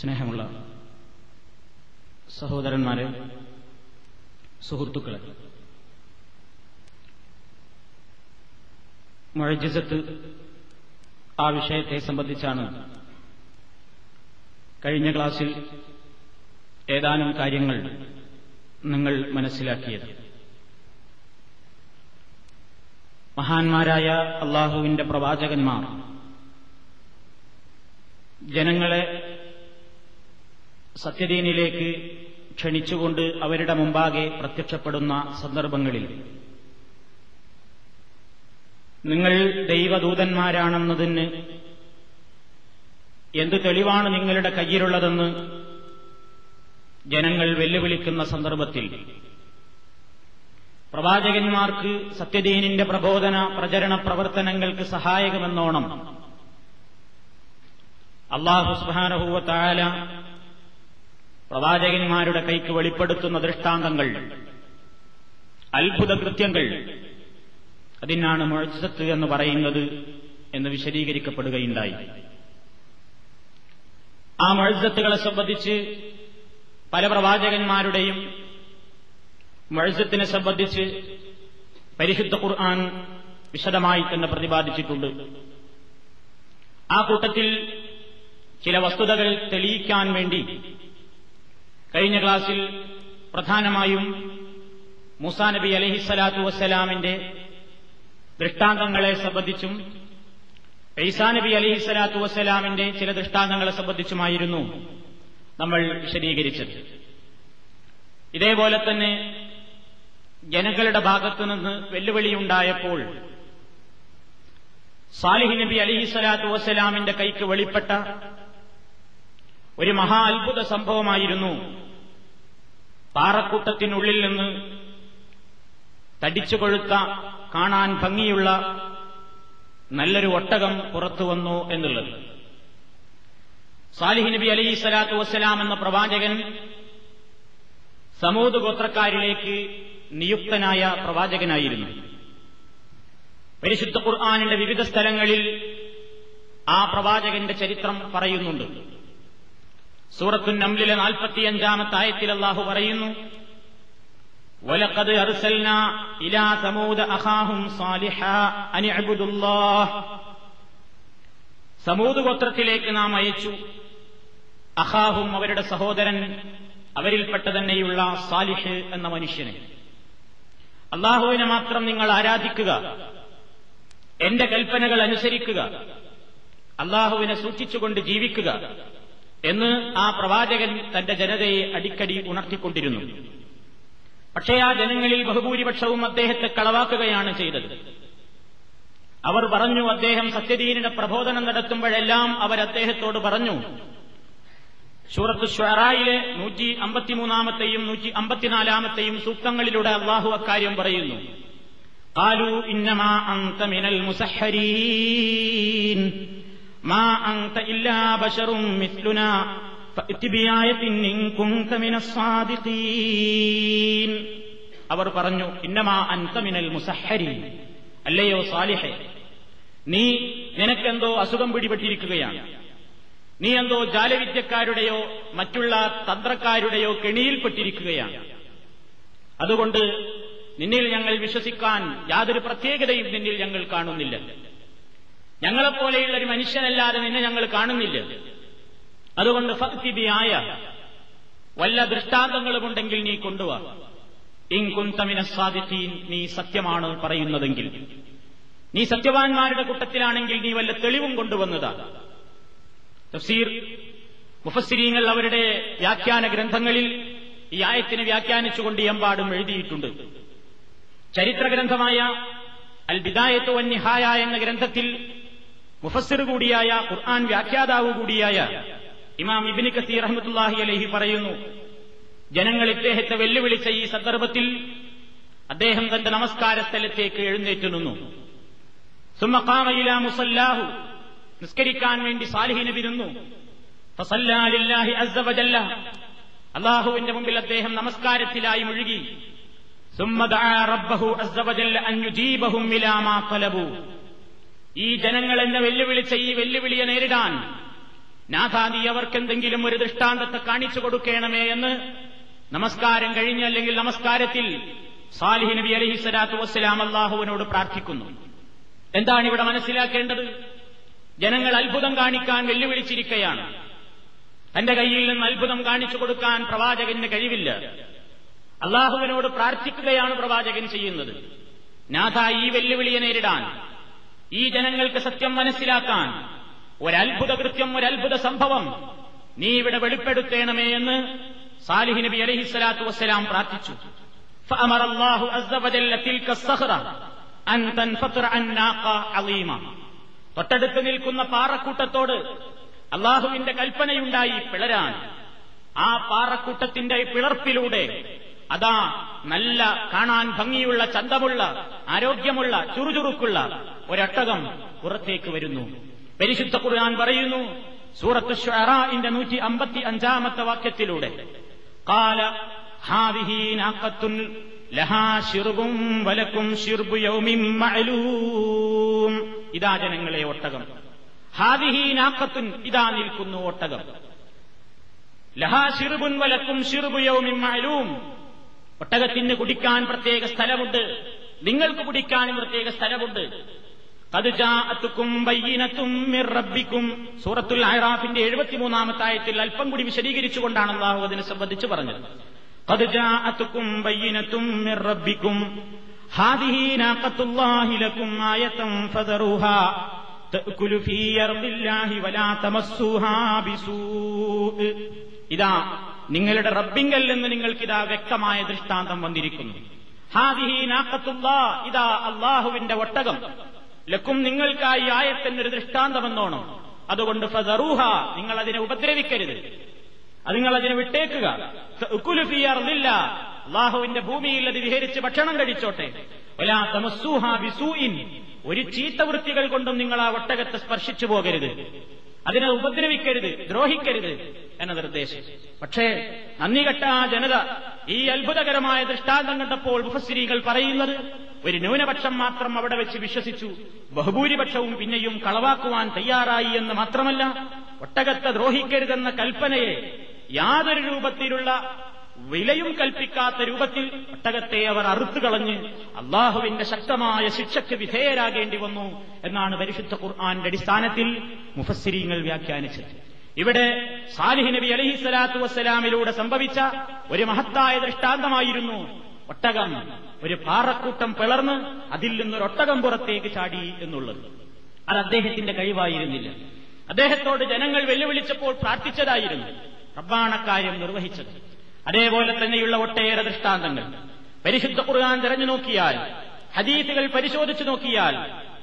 സ്നേഹമുള്ള സഹോദരന്മാരെ സുഹൃത്തുക്കളെ മഴജിസത്ത് ആ വിഷയത്തെ സംബന്ധിച്ചാണ് കഴിഞ്ഞ ക്ലാസ്സിൽ ഏതാനും കാര്യങ്ങൾ നിങ്ങൾ മനസ്സിലാക്കിയത്. മഹാന്മാരായ അള്ളാഹുവിന്റെ പ്രവാചകന്മാർ ജനങ്ങളെ സത്യദീനിലേക്ക് ക്ഷണിച്ചുകൊണ്ട് അവരുടെ മുമ്പാകെ പ്രത്യക്ഷപ്പെടുന്ന സന്ദർഭങ്ങളിൽ. നിങ്ങൾ ദൈവദൂതന്മാരാണെന്നതിന് എന്ത് തെളിവാണ് നിങ്ങളുടെ കയ്യിലുള്ളതെന്ന് ജനങ്ങൾ വെല്ലുവിളിക്കുന്ന സന്ദർഭത്തിൽ. പ്രവാചകന്മാർക്ക് സത്യദീനിന്റെ പ്രബോധന പ്രചരണ പ്രവർത്തനങ്ങൾക്ക് സഹായകമെന്നോണം. അള്ളാഹു സുബാനഹുവ താല പ്രവാചകന്മാരുടെ കൈക്ക് വെളിപ്പെടുത്തുന്ന ദൃഷ്ടാന്തങ്ങൾ അത്ഭുത കൃത്യങ്ങൾ അതിനാണ് മുഴച്ചത്ത് എന്ന് പറയുന്നത് എന്ന് വിശദീകരിക്കപ്പെടുകയുണ്ടായി. ആ മഴസത്തുകളെ സംബന്ധിച്ച് പല പ്രവാചകന്മാരുടെയും മഴസത്തിനെ സംബന്ധിച്ച് പരിശുദ്ധ ഖുർആൻ വിശദമായി തന്നെ പ്രതിപാദിച്ചിട്ടുണ്ട്. ആ കൂട്ടത്തിൽ ചില വസ്തുതകൾ തെളിയിക്കാൻ വേണ്ടി കഴിഞ്ഞ ക്ലാസ്സിൽ പ്രധാനമായും മുസാ നബി അലഹിസ്സലാത്തു വസ്സലാമിന്റെ ദൃഷ്ടാന്തങ്ങളെ സംബന്ധിച്ചും ഐസാ നബി അലഹിസ്സലാത്തു വസ്സലാമിന്റെ ചില ദൃഷ്ടാന്തങ്ങളെ സംബന്ധിച്ചുമായിരുന്നു നമ്മൾ വിശദീകരിച്ചത്. ഇതേപോലെ തന്നെ ജനങ്ങളുടെ ഭാഗത്തുനിന്ന് വെല്ലുവിളിയുണ്ടായപ്പോൾ സാലിഹ് നബി അലിഹിസ്സലാത്തു വസ്സലാമിന്റെ കൈക്ക് വെളിപ്പെട്ട ഒരു മഹാ അത്ഭുത സംഭവമായിരുന്നു പാറക്കൂട്ടത്തിനുള്ളിൽ നിന്ന് തടിച്ചു കൊഴുത്ത കാണാൻ ഭംഗിയുള്ള നല്ലൊരു ഒട്ടകം പുറത്തു വന്നു എന്നുള്ളത്. സാലിഹ് നബി അലൈഹി സ്വലാത്തു വസ്സലാം എന്ന പ്രവാചകൻ സമൂത് ഗോത്രക്കാരിലേക്ക് നിയുക്തനായ പ്രവാചകനായിരുന്നു. പരിശുദ്ധ ഖുർആാനിന്റെ വിവിധ സ്ഥലങ്ങളിൽ ആ പ്രവാചകന്റെ ചരിത്രം പറയുന്നുണ്ട്. സൂറത്തു നംലിലെ നാൽപ്പത്തിയഞ്ചാമത്തെ ആയത്തിൽ അള്ളാഹു പറയുന്നു അനിഅബുദുല്ലാഹ് സമൂത് ഗോത്രത്തിലേക്ക് നാം അയച്ചു. അഹാഹും അവരുടെ സഹോദരൻ അവരിൽപ്പെട്ട തന്നെയുള്ള സാലിഹ് എന്ന മനുഷ്യനെ. അള്ളാഹുവിനെ മാത്രം നിങ്ങൾ ആരാധിക്കുക. എന്റെ കൽപ്പനകൾ അനുസരിക്കുക. അള്ളാഹുവിനെ സൂക്ഷിച്ചുകൊണ്ട് ജീവിക്കുക. എന്ന് ആ പ്രവാചകൻ തന്റെ ജനതയെ അടിക്കടി ഉണർത്തിക്കൊണ്ടിരുന്നു പക്ഷേ ആ ജനങ്ങളിൽ ബഹുഭൂരിപക്ഷവും അദ്ദേഹത്തെ കളവാക്കുകയാണ് ചെയ്തത് അവർ പറഞ്ഞു അദ്ദേഹം സത്യദീനിന്റെ പ്രബോധനം നടത്തുമ്പോഴെല്ലാം അവർ അദ്ദേഹത്തോട് പറഞ്ഞു സൂറത്ത് ഷ്വറായിലെ നൂറ്റി അമ്പത്തിമൂന്നാമത്തെയും നൂറ്റി അമ്പത്തിനാലാമത്തെയും സൂക്തങ്ങളിലൂടെ അള്ളാഹു അക്കാര്യം പറയുന്നു قالوا إنما أنت من المسحرين മാ അങ്ത ഇല്ലാ ബഷറും മിസ്ലുന അവർ പറഞ്ഞു ഇന്നമാ അന്തമിനൽ മുസഹരി അല്ലയോ സാലിഹെ നീ നിനക്കെന്തോ അസുഖം പിടിപെട്ടിരിക്കുകയാണ്. നീ എന്തോ ജാലവിദ്യക്കാരുടെയോ മറ്റുള്ള തന്ത്രക്കാരുടെയോ കെണിയിൽപ്പെട്ടിരിക്കുകയാണ്. അതുകൊണ്ട് നിന്നിൽ ഞങ്ങൾ വിശ്വസിക്കാൻ യാതൊരു പ്രത്യേകതയും നിന്നിൽ ഞങ്ങൾ കാണുന്നില്ല. ഞങ്ങളെപ്പോലെയുള്ള ഒരു മനുഷ്യനല്ലാതെ നിന്നെ ഞങ്ങൾ കാണുന്നില്ല. അതുകൊണ്ട് ഫക്തിബിയായ വല്ല ദൃഷ്ടാന്തങ്ങളുമുണ്ടെങ്കിൽ നീ കൊണ്ടുവാ. ഇൻകുന്തമിന സാദിഖീൻ നീ സത്യമാണ് പറയുന്നതെങ്കിൽ. നീ സത്യവാന്മാരുടെ കൂട്ടത്തിലാണെങ്കിൽ നീ വല്ല തെളിവും കൊണ്ടുവന്നതാണ് തഫ്സീർ മുഫസ്സിരീങ്ങൾ അവരുടെ വ്യാഖ്യാന ഗ്രന്ഥങ്ങളിൽ ഈ ആയത്തിനെ വ്യാഖ്യാനിച്ചുകൊണ്ട് എമ്പാടും എഴുതിയിട്ടുണ്ട്. ചരിത്ര ഗ്രന്ഥമായ അൽ ബിദായത്ത് വന്യഹായ എന്ന ഗ്രന്ഥത്തിൽ മുഫസ്സിർ കൂടിയായ ഖുർആൻ വ്യാഖ്യാതാവ് കൂടിയായ ഇമാം ഇബിനി കസീർ അഹമ്മത്തുല്ലാഹി അലഹി പറയുന്നു ജനങ്ങൾ ഇദ്ദേഹത്തെ വെല്ലുവിളിച്ച ഈ സന്ദർഭത്തിൽ അദ്ദേഹം തന്റെ നമസ്കാര സ്ഥലത്തേക്ക് എഴുന്നേറ്റ് നിന്നു. സുമ്മക്കാമയില മുസല്ലാഹു. നിസ്കരിക്കാൻ വേണ്ടി സാലിഹിന് വിരുന്നു അള്ളാഹുവിന്റെ മുമ്പിൽ അദ്ദേഹം നമസ്കാരത്തിലായി മുഴുകി. ഈ ജനങ്ങൾ എന്നെ വെല്ലുവിളിച്ച ഈ വെല്ലുവിളിയെ നേരിടാൻ നാഥാദി അവർക്കെന്തെങ്കിലും ഒരു ദൃഷ്ടാന്തത്തെ കാണിച്ചു കൊടുക്കണമേ എന്ന് നമസ്കാരം കഴിഞ്ഞ് അല്ലെങ്കിൽ നമസ്കാരത്തിൽ സാലിഹി നബി അലഹി സ്വലാത്തു വസ്സലാം അള്ളാഹുവിനോട് പ്രാർത്ഥിക്കുന്നു. എന്താണ് ഇവിടെ മനസ്സിലാക്കേണ്ടത്? ജനങ്ങൾ അത്ഭുതം കാണിക്കാൻ വെല്ലുവിളിച്ചിരിക്കുകയാണ് തന്റെ കയ്യിൽ നിന്ന് അത്ഭുതം കാണിച്ചു കൊടുക്കാൻ പ്രവാചകന് കഴിവില്ല. അള്ളാഹുവിനോട് പ്രാർത്ഥിക്കുകയാണ് പ്രവാചകൻ ചെയ്യുന്നത്. നാഥ ഈ വെല്ലുവിളിയെ നേരിടാൻ ഈ ജനങ്ങൾക്ക് സത്യം മനസ്സിലാക്കാൻ ഒരത്ഭുത കൃത്യം ഒരത്ഭുത സംഭവം നീ ഇവിടെ വെളിപ്പെടുത്തേണമേ എന്ന് സാലിഹ് നബി അലഹിസ്സലാത്തു വസ്സലാം പ്രാർത്ഥിച്ചു فأمر الله عز وجل تلك الصخرة أن تنفطر عن ناقة عظيمة തൊട്ടടുത്ത് നിൽക്കുന്ന പാറക്കൂട്ടത്തോട് അള്ളാഹുവിന്റെ കൽപ്പനയുണ്ടായി പിളരാൻ ആ പാറക്കൂട്ടത്തിന്റെ പിളർപ്പിലൂടെ അതാ നല്ല കാണാൻ ഭംഗിയുള്ള ചന്തമുള്ള ആരോഗ്യമുള്ള ചുറുചുറുക്കുള്ള ഒരട്ടകം പുറത്തേക്ക് വരുന്നു. പരിശുദ്ധ ഖുർആൻ പറയുന്നു സൂറത്ത് ഷുഅറാഇന്റെ നൂറ്റി അമ്പത്തി അഞ്ചാമത്തെ വാക്യത്തിലൂടെ കാല ഹാദിഹി നാഖത്തുൻ ലഹാ ഷിർബും വലക്കും ഷിർബു യൗമിൻ മഅലൂം. ഇതാ ജനങ്ങളെ ഒട്ടകം. ഹാദിഹി നാഖത്തുൻ ഇതാ നിൽക്കുന്നു ഒട്ടകം. ലഹാ ശിർബുൻ വലക്കും ഷിർബു യൗമിൻ മഅലൂം. ഒട്ടകത്തിന് കുടിക്കാൻ പ്രത്യേക സ്ഥലമുണ്ട്. നിങ്ങൾക്ക് കുടിക്കാൻ പ്രത്യേക സ്ഥലമുണ്ട്. റബ്ബിക്കും. സൂറത്തുൽ അഹ്റാഫിന്റെ എഴുപത്തിമൂന്നാമത്തെ ആയത്തിൽ അല്പം കൂടി വിശദീകരിച്ചുകൊണ്ടാണ് അള്ളാഹു അതിനെ സംബന്ധിച്ച് പറഞ്ഞത്. റബ്ബിക്കും. ഇതാ നിങ്ങളുടെ റബ്ബിങ്കൽ നിന്ന് നിങ്ങൾക്കിതാ വ്യക്തമായ ദൃഷ്ടാന്തം വന്നിരിക്കുന്നു. ഹാദിഹി ഇതാ അള്ളാഹുവിന്റെ ഒട്ടകം. ലക്കും നിങ്ങൾക്കായി ആയത്തിനൊരു ദൃഷ്ടാന്തമെന്നോണം. അതുകൊണ്ട് ഫസറൂഹ നിങ്ങൾ അതിനെ ഉപദ്രവിക്കരുത്. അത് നിങ്ങൾ അതിനെ വിട്ടേക്കുക ഉക്കുലുഫിയറില്ല അള്ളാഹുവിന്റെ ഭൂമിയിൽ അത് വിഹരിച്ച് ഭക്ഷണം കഴിച്ചോട്ടെ. ഒരു ചീത്തവൃത്തികൾ കൊണ്ടും നിങ്ങൾ ആ ഒട്ടകത്തെ സ്പർശിച്ചു പോകരുത്. അതിനെ ഉപദ്രവിക്കരുത് ദ്രോഹിക്കരുത് എന്ന നിർദ്ദേശം. പക്ഷേ നന്ദി കെട്ട ആ ജനത ഈ അത്ഭുതകരമായ ദൃഷ്ടാന്തം കണ്ടപ്പോൾ മുഖശ്രീകൾ പറയുന്നത് ഒരു ന്യൂനപക്ഷം മാത്രം അവിടെ വെച്ച് വിശ്വസിച്ചു ബഹുഭൂരിപക്ഷവും പിന്നെയും കളവാക്കുവാൻ തയ്യാറായി എന്ന് മാത്രമല്ല ഒട്ടകത്തെ ദ്രോഹിക്കരുതെന്ന കൽപ്പനയെ യാതൊരു രൂപത്തിലുള്ള വിലയും കൽപ്പിക്കാത്ത രൂപത്തിൽ ഒട്ടകത്തെ അവർ അറുത്തുകളഞ്ഞ് അള്ളാഹുവിന്റെ ശക്തമായ ശിക്ഷയ്ക്ക് വിധേയരാകേണ്ടി വന്നു എന്നാണ് പരിശുദ്ധ ഖുർആാന്റെ അടിസ്ഥാനത്തിൽ മുഫസ്സിരിങ്ങൾ വ്യാഖ്യാനിച്ചത്. ഇവിടെ സാലിഹ് നബി അലഹി സ്വലാത്തു വസ്സലാമിലൂടെ സംഭവിച്ച ഒരു മഹത്തായ ദൃഷ്ടാന്തമായിരുന്നു ഒട്ടകം ഒരു പാറക്കൂട്ടം പിളർന്ന് അതിൽ നിന്നൊരു ഒട്ടകം പുറത്തേക്ക് ചാടി എന്നുള്ളത്. അത് അദ്ദേഹത്തിന്റെ കഴിവായിരുന്നില്ല. അദ്ദേഹത്തോട് ജനങ്ങൾ വെല്ലുവിളിച്ചപ്പോൾ പ്രാർത്ഥിച്ചതായിരുന്നു. റബ്ബാണക്കാര്യം നിർവഹിച്ചത്. അതേപോലെ തന്നെയുള്ള ഒട്ടേറെ ദൃഷ്ടാന്തങ്ങൾ. പരിശുദ്ധ ഖുർആൻ തിരഞ്ഞു നോക്കിയാൽ ഹദീസുകൾ പരിശോധിച്ചു നോക്കിയാൽ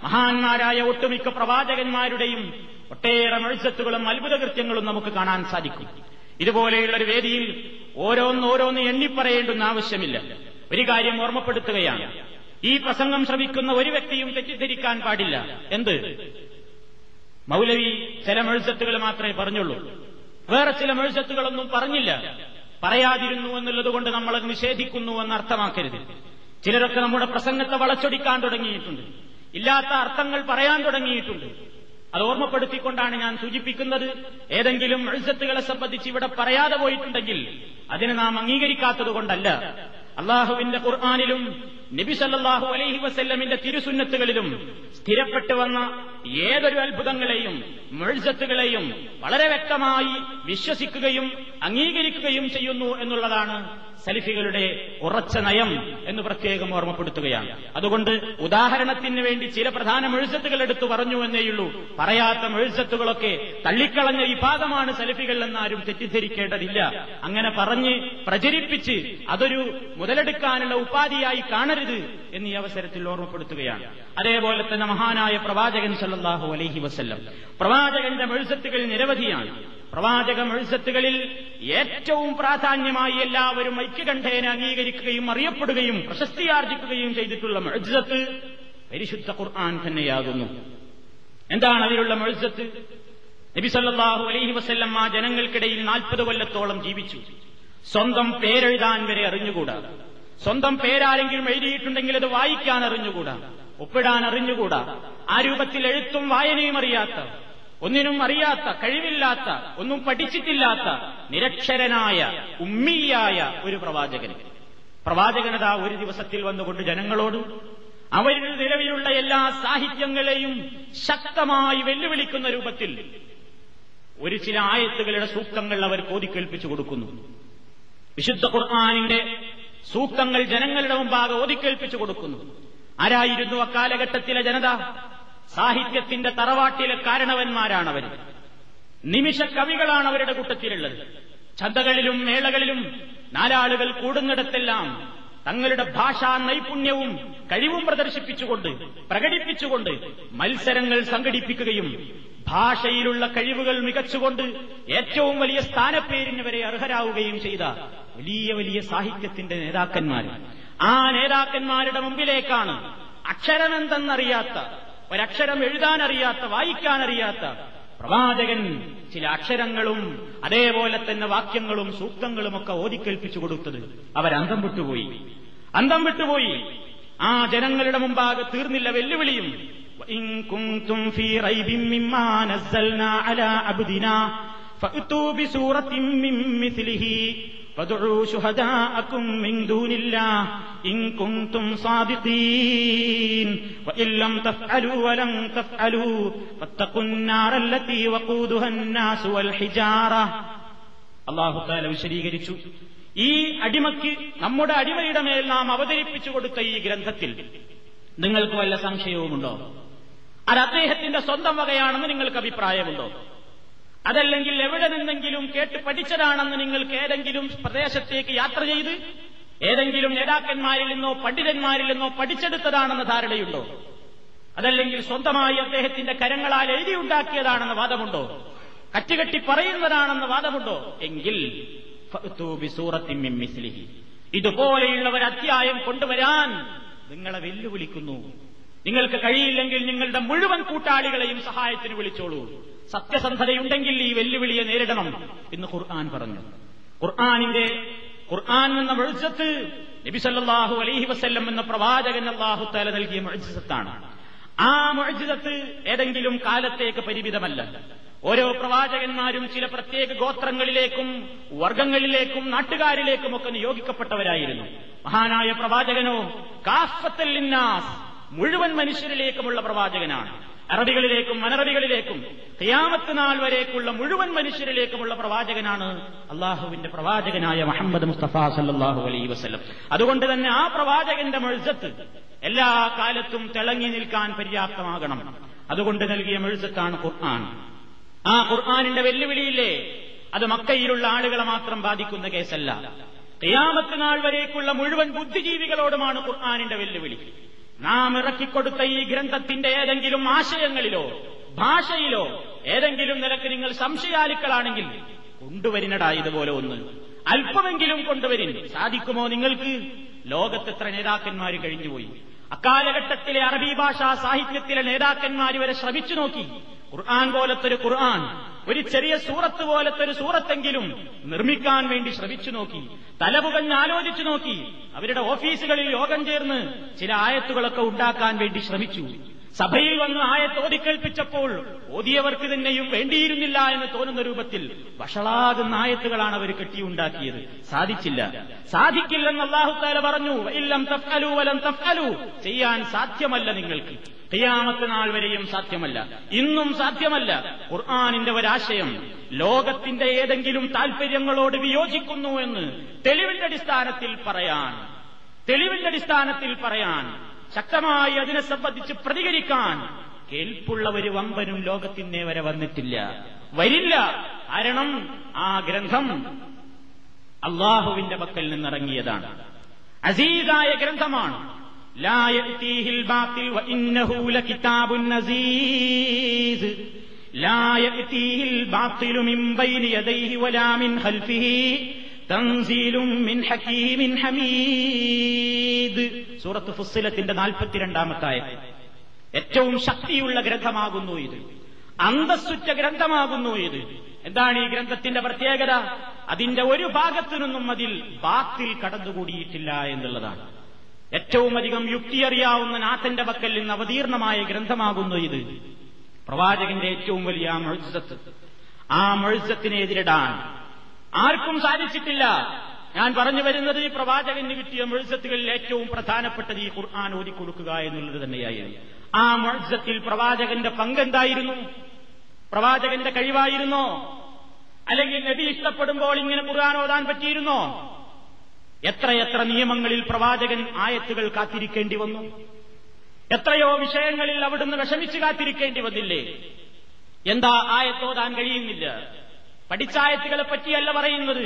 മഹാന്മാരായ ഒട്ടുമിക്ക പ്രവാചകന്മാരുടെയും ഒട്ടേറെ മത്സത്തുകളും അത്ഭുത കൃത്യങ്ങളും നമുക്ക് കാണാൻ സാധിക്കും. ഇതുപോലെയുള്ള ഒരു വേദിയിൽ ഓരോന്നോരോന്ന് എണ്ണിപ്പറയേണ്ടുന്ന ആവശ്യമില്ല. ഒരു കാര്യം ഓർമ്മപ്പെടുത്തുകയാണ്. ഈ പ്രസംഗം ശ്രമിക്കുന്ന ഒരു വ്യക്തിയും തെറ്റിദ്ധരിക്കാൻ പാടില്ല. എന്ത്? മൗലവി ചില മത്സ്യത്തുകൾ മാത്രമേ പറഞ്ഞുള്ളൂ. വേറെ ചില മത്സ്യത്തുകളൊന്നും പറഞ്ഞില്ല. പറയാതിരുന്നു എന്നുള്ളതുകൊണ്ട് കൊണ്ട് നമ്മൾ നിഷേധിക്കുന്നു എന്ന് അർത്ഥമാക്കരുത്. ചിലരൊക്കെ നമ്മുടെ പ്രസംഗത്തെ വളച്ചൊടിക്കാൻ തുടങ്ങിയിട്ടുണ്ട്. ഇല്ലാത്ത അർത്ഥങ്ങൾ പറയാൻ തുടങ്ങിയിട്ടുണ്ട്. അത് ഓർമ്മപ്പെടുത്തിക്കൊണ്ടാണ് ഞാൻ സൂചിപ്പിക്കുന്നത്. ഏതെങ്കിലും എഴുസത്തുകളെ സംബന്ധിച്ച് ഇവിടെ പറയാതെ പോയിട്ടുണ്ടെങ്കിൽ അതിന് നാം അംഗീകരിക്കാത്തത് കൊണ്ടല്ല. അള്ളാഹുവിന്റെ ഖുർആാനിലും നബി സല്ലാഹു അലൈഹി വസല്ലമിന്റെ തിരുസുന്നത്തുകളിലും സ്ഥിരപ്പെട്ടു വന്ന ഏതൊരു അത്ഭുതങ്ങളെയും മുഴുസത്തുകളെയും വളരെ വ്യക്തമായി വിശ്വസിക്കുകയും അംഗീകരിക്കുകയും ചെയ്യുന്നു എന്നുള്ളതാണ് സലിഫികളുടെ ഉറച്ച നയം എന്ന് പ്രത്യേകം ഓർമ്മപ്പെടുത്തുകയാണ്. അതുകൊണ്ട് ഉദാഹരണത്തിന് വേണ്ടി ചില പ്രധാന മെഴുസത്തുകൾ എടുത്തു പറഞ്ഞു എന്നേയുള്ളൂ പറയാത്ത മെഴുസത്തുകളൊക്കെ തള്ളിക്കളഞ്ഞ വിഭാഗമാണ് സലിഫികൾ എന്നാരും തെറ്റിദ്ധരിക്കേണ്ടതില്ല. അങ്ങനെ പറഞ്ഞ് പ്രചരിപ്പിച്ച് അതൊരു മുതലെടുക്കാനുള്ള ഉപാധിയായി കാണരുത് എന്നീ അവസരത്തിൽ ഓർമ്മപ്പെടുത്തുകയാണ്. അതേപോലെ തന്നെ മഹാനായ പ്രവാചകൻ സല്ലാഹു അലൈഹി വസ്ല്ലം. പ്രവാചകന്റെ മെഴുസത്തുകൾ നിരവധിയാണ്. പ്രവാചക മെഴുസത്തുകളിൽ ഏറ്റവും പ്രാധാന്യമായി എല്ലാവരും ഐക്യകണ്ഠേന അംഗീകരിക്കുകയും അറിയപ്പെടുകയും പ്രശസ്തിയാർജിക്കുകയും ചെയ്തിട്ടുള്ള മെഴുസത്ത് പരിശുദ്ധ ഖുർആൻ തന്നെയാകുന്നു. എന്താണ് അതിലുള്ള മെഴുസത്ത്? നബി സല്ലാഹു അലൈഹി വസ്ല്ലം ആ ജനങ്ങൾക്കിടയിൽ നാൽപ്പത് കൊല്ലത്തോളം ജീവിച്ചു. സ്വന്തം പേരെഴുതാൻ വരെ അറിഞ്ഞുകൂടാ. സ്വന്തം പേരാരെങ്കിലും എഴുതിയിട്ടുണ്ടെങ്കിൽ അത് വായിക്കാൻ അറിഞ്ഞുകൂടാ. ഒപ്പിടാൻ അറിഞ്ഞുകൂടാ. ആ രൂപത്തിൽ എഴുത്തും വായനയും അറിയാത്ത ഒന്നിനും അറിയാത്ത കഴിവില്ലാത്ത ഒന്നും പഠിച്ചിട്ടില്ലാത്ത നിരക്ഷരനായ ഉമ്മിയായ ഒരു പ്രവാചകൻ പ്രവാചകനത ഒരു ദിവസത്തിൽ വന്നുകൊണ്ട് ജനങ്ങളോട് അവരുടെ നിലവിലുള്ള എല്ലാ സാഹിത്യങ്ങളെയും ശക്തമായി വെല്ലുവിളിക്കുന്ന രൂപത്തിൽ ഒരു ചില ആയത്തുകളുടെ സൂക്തങ്ങൾ അവർ കോതിക്കേൽപ്പിച്ചു കൊടുക്കുന്നു. വിശുദ്ധ ഖുർആാനിന്റെ സൂക്തങ്ങൾ ജനങ്ങളുടെ മുമ്പാകെ ഓതിക്കേൽപ്പിച്ചു കൊടുക്കുന്നു. ആരായിരുന്നു അക്കാലഘട്ടത്തിലെ ജനത? സാഹിത്യത്തിന്റെ തറവാട്ടിലെ കാരണവന്മാരാണവർ നിമിഷ കവികളാണ് അവരുടെ കൂട്ടത്തിലുള്ളത്. ചന്തകളിലും മേളകളിലും നാലാളുകൾ കൂടുന്നിടത്തെല്ലാം തങ്ങളുടെ ഭാഷാ നൈപുണ്യവും കഴിവും പ്രദർശിപ്പിച്ചുകൊണ്ട് പ്രകടിപ്പിച്ചുകൊണ്ട് മത്സരങ്ങൾ സംഘടിപ്പിക്കുകയും ഭാഷയിലുള്ള കഴിവുകൾ മികച്ചുകൊണ്ട് ഏറ്റവും വലിയ സ്ഥാനപ്പേരിന് വരെ അർഹരാവുകയും ചെയ്ത വലിയ വലിയ സാഹിത്യത്തിന്റെ നേതാക്കന്മാർ ആ നേതാക്കന്മാരുടെ മുമ്പിലേക്കാണ് അക്ഷരമെന്തെന്നറിയാത്ത ഒരക്ഷരം എഴുതാനറിയാത്ത വായിക്കാനറിയാത്ത പ്രവാചകൻ ചില അക്ഷരങ്ങളും അതേപോലെ തന്നെ വാക്യങ്ങളും സൂക്തങ്ങളും ഒക്കെ ഓതിക്കേൽപ്പിച്ചു കൊടുത്തത് അവരന്തം വിട്ടുപോയി. അന്തം വിട്ടുപോയി. ആ ജനങ്ങളുടെ മുമ്പാകെ തീർന്നില്ല വെല്ലുവിളിയും. ഫഅ്തൂ വിശദീകരിച്ചു. ഈ അടിമയ്ക്ക് നമ്മുടെ അടിമയുടെ മേൽ നാം അവതരിപ്പിച്ചു കൊടുത്ത ഈ ഗ്രന്ഥത്തിൽ നിങ്ങൾക്ക് വല്ല സംശയവുമുണ്ടോ? അത് അദ്ദേഹത്തിന്റെ സ്വന്തം വകയാണെന്ന് നിങ്ങൾക്ക് അഭിപ്രായമുണ്ടോ അതല്ലെങ്കിൽ എവിടെ നിന്നെങ്കിലും കേട്ട് പഠിച്ചതാണെന്ന് നിങ്ങൾക്ക് ഏതെങ്കിലും പ്രദേശത്തേക്ക് യാത്ര ചെയ്ത് ഏതെങ്കിലും നേതാക്കന്മാരിൽ നിന്നോ പണ്ഡിതന്മാരിൽ നിന്നോ പഠിച്ചെടുത്തതാണെന്ന് ധാരണയുണ്ടോ? അതല്ലെങ്കിൽ സ്വന്തമായി അദ്ദേഹത്തിന്റെ കരങ്ങളാൽ എഴുതിയുണ്ടാക്കിയതാണെന്ന് വാദമുണ്ടോ? കറ്റുകെട്ടി പറയുന്നതാണെന്ന് വാദമുണ്ടോ? എങ്കിൽ ഇതുപോലെയുള്ള ഒരു അധ്യായം കൊണ്ടുവരാൻ നിങ്ങളെ വെല്ലുവിളിക്കുന്നു. നിങ്ങൾക്ക് കഴിയില്ലെങ്കിൽ നിങ്ങളുടെ മുഴുവൻ കൂട്ടാളികളെയും സഹായത്തിന് വിളിച്ചോളൂ. സത്യസന്ധതയുണ്ടെങ്കിൽ ഈ വെല്ലുവിളിയെ നേരിടണം എന്ന് ഖുർആൻ പറഞ്ഞു. ഖുർആാനിന്റെ ഖുർആൻ എന്ന വെളിച്ചത്ത് നബിസല്ലാഹു അലൈഹി വസ്ല്ലം എന്ന പ്രവാചകൻ അള്ളാഹു തല നൽകിയ മെഴുസത്താണ് ആ മെഴുസത്ത് ഏതെങ്കിലും കാലത്തേക്ക് പരിമിതമല്ല. ഓരോ പ്രവാചകന്മാരും ചില പ്രത്യേക ഗോത്രങ്ങളിലേക്കും വർഗങ്ങളിലേക്കും നാട്ടുകാരിലേക്കും ഒക്കെ നിയോഗിക്കപ്പെട്ടവരായിരുന്നു. മഹാനായ പ്രവാചകനോ കാഫത്തൽ മുഴുവൻ മനുഷ്യരിലേക്കുമുള്ള പ്രവാചകനാണ്. അറബികളിലേക്കും അനറബികളിലേക്കും ഖിയാമത്ത് നാൾ വരേക്കുള്ള മുഴുവൻ മനുഷ്യരിലേക്കുമുള്ള പ്രവാചകനാണ് അള്ളാഹുവിന്റെ പ്രവാചകനായ മുഹമ്മദ് മുസ്തഫ സല്ലാഹു അലൈ വസ്ലം അതുകൊണ്ട് തന്നെ ആ പ്രവാചകന്റെ മെഴുസത്ത് എല്ലാ കാലത്തും തിളങ്ങി നിൽക്കാൻ പര്യാപ്തമാകണം. അതുകൊണ്ട് നൽകിയ മെഴുസത്താണ് ഖുർആൻ. ആ ഖുർആാനിന്റെ വെല്ലുവിളിയില്ലേ? അത് മക്കയിലുള്ള ആളുകളെ മാത്രം ബാധിക്കുന്ന കേസല്ല. ഖിയാമത്ത് നാൾ വരേക്കുള്ള മുഴുവൻ ബുദ്ധിജീവികളോടുമാണ് ഖുർആാനിന്റെ വെല്ലുവിളി. നാം ഇറക്കിക്കൊടുത്ത ഈ ഗ്രന്ഥത്തിന്റെ ഏതെങ്കിലും ആശയങ്ങളിലോ ഭാഷയിലോ ഏതെങ്കിലും നിലയ്ക്ക് നിങ്ങൾ സംശയാലുക്കളാണെങ്കിൽ കൊണ്ടുവരിനടാ ഇതുപോലെ ഒന്ന്. അല്പമെങ്കിലും കൊണ്ടുവരിൻ. സാധിക്കുമോ നിങ്ങൾക്ക്? ലോകത്തെത്ര നേതാക്കന്മാർ കഴിഞ്ഞുപോയി. അക്കാലഘട്ടത്തിലെ അറബി ഭാഷാ സാഹിത്യത്തിലെ നേതാക്കന്മാർ വരെ ശ്രമിച്ചു നോക്കി. ഖുർആൻ പോലത്തെ ഒരു ഖുർആൻ ഒരു ചെറിയ സൂറത്ത് പോലത്തെ ഒരു സൂറത്തെങ്കിലും നിർമ്മിക്കാൻ വേണ്ടി ശ്രമിച്ചു നോക്കി തലപുകഞ്ഞ് ആലോചിച്ചു നോക്കി അവരുടെ ഓഫീസുകളിൽ യോഗം ചേർന്ന് ചില ആയത്തുകളൊക്കെ ഉണ്ടാക്കാൻ വേണ്ടി ശ്രമിച്ചു. സഭയിൽ വന്ന് ആയത്ത് ഓടിക്കേൽപ്പിച്ചപ്പോൾ ഓതിയവർക്ക് തന്നെയും വേണ്ടിയിരുന്നില്ല എന്ന് തോന്നുന്ന രൂപത്തിൽ വഷളാകുന്ന ആയത്തുകളാണ് അവർ കെട്ടിയുണ്ടാക്കിയത്. സാധിച്ചില്ല. സാധിക്കില്ലെന്ന് അള്ളാഹുത്താല പറഞ്ഞു ഇല്ലം തഫ്അലു വലം തഫ്അലു. ചെയ്യാൻ സാധ്യമല്ല നിങ്ങൾക്ക്. ഖിയാമത്ത് നാൾ വരെയും സാധ്യമല്ല. ഇന്നും സാധ്യമല്ല. ഖുർആാനിന്റെ ഒരാശയം ലോകത്തിന്റെ ഏതെങ്കിലും താൽപര്യങ്ങളോട് വിയോജിക്കുന്നു എന്ന് തെളിവിന്റെ അടിസ്ഥാനത്തിൽ പറയാൻ തെളിവിന്റെ അടിസ്ഥാനത്തിൽ പറയാൻ ശക്തമായി അതിനെ സംബന്ധിച്ച് പ്രതികരിക്കാൻ കേൾപ്പുള്ള ഒരു വമ്പനും ലോകത്തിനെ വരെ വന്നിട്ടില്ല. വരില്ല. കാരണം ആ ഗ്രന്ഥം അള്ളാഹുവിന്റെ പക്കൽ നിന്നിറങ്ങിയതാണ്. അസീസായ ഗ്രന്ഥമാണ്. لا തൻസീലും മിൻ ഹമീദ്. സൂറത്ത് ഫുസ്സിലത്തിന്റെ നാൽപ്പത്തിരണ്ടാമത്തായ ഏറ്റവും ശക്തിയുള്ള ഗ്രന്ഥമാകുന്നു ഇത്. അന്തസ്സുറ്റ ഗ്രന്ഥമാകുന്നു ഇത്. എന്താണ് ഈ ഗ്രന്ഥത്തിന്റെ പ്രത്യേകത? അതിന്റെ ഒരു ഭാഗത്തു നിന്നും അതിൽ ബാത്തിൽ കടന്നുകൂടിയിട്ടില്ല എന്നുള്ളതാണ്. ഏറ്റവും അധികം യുക്തിയറിയാവുന്ന നാഥന്റെ പക്കൽ നിന്ന് അവതീർണമായ ഗ്രന്ഥമാകുന്നു ഇത്. പ്രവാചകന്റെ ഏറ്റവും വലിയ മഴുസത്ത്. ആ മഴുസത്തിനെതിരിടാൻ ആർക്കും സാധിച്ചിട്ടില്ല. ഞാൻ പറഞ്ഞു വരുന്നത് ഈ പ്രവാചകന് കിട്ടിയ മുഴുസത്തുകളിൽ ഏറ്റവും പ്രധാനപ്പെട്ടത് ഈ ഖുർആൻ ഓതിക്കൊടുക്കുക എന്നുള്ളത് തന്നെയായിരുന്നു. ആ മുഴുസത്തിൽ പ്രവാചകന്റെ പങ്കെന്തായിരുന്നു? പ്രവാചകന്റെ കഴിവായിരുന്നോ? അല്ലെങ്കിൽ നബി ഇഷ്ടപ്പെടുമ്പോൾ ഇങ്ങനെ ഖുർആൻ ഓതാൻ പറ്റിയിരുന്നോ? എത്രയെത്ര നിയമങ്ങളിൽ പ്രവാചകൻ ആയത്തുകൾ കാത്തിരിക്കേണ്ടി വന്നു? എത്രയോ വിഷയങ്ങളിൽ അവിടുന്ന് വിഷമിച്ച് കാത്തിരിക്കേണ്ടി വന്നില്ലേ? എന്താ ആയത്തോതാൻ കഴിയുന്നില്ല? പഠിച്ചായത്തുകളെ പറ്റിയല്ല പറയുന്നത്.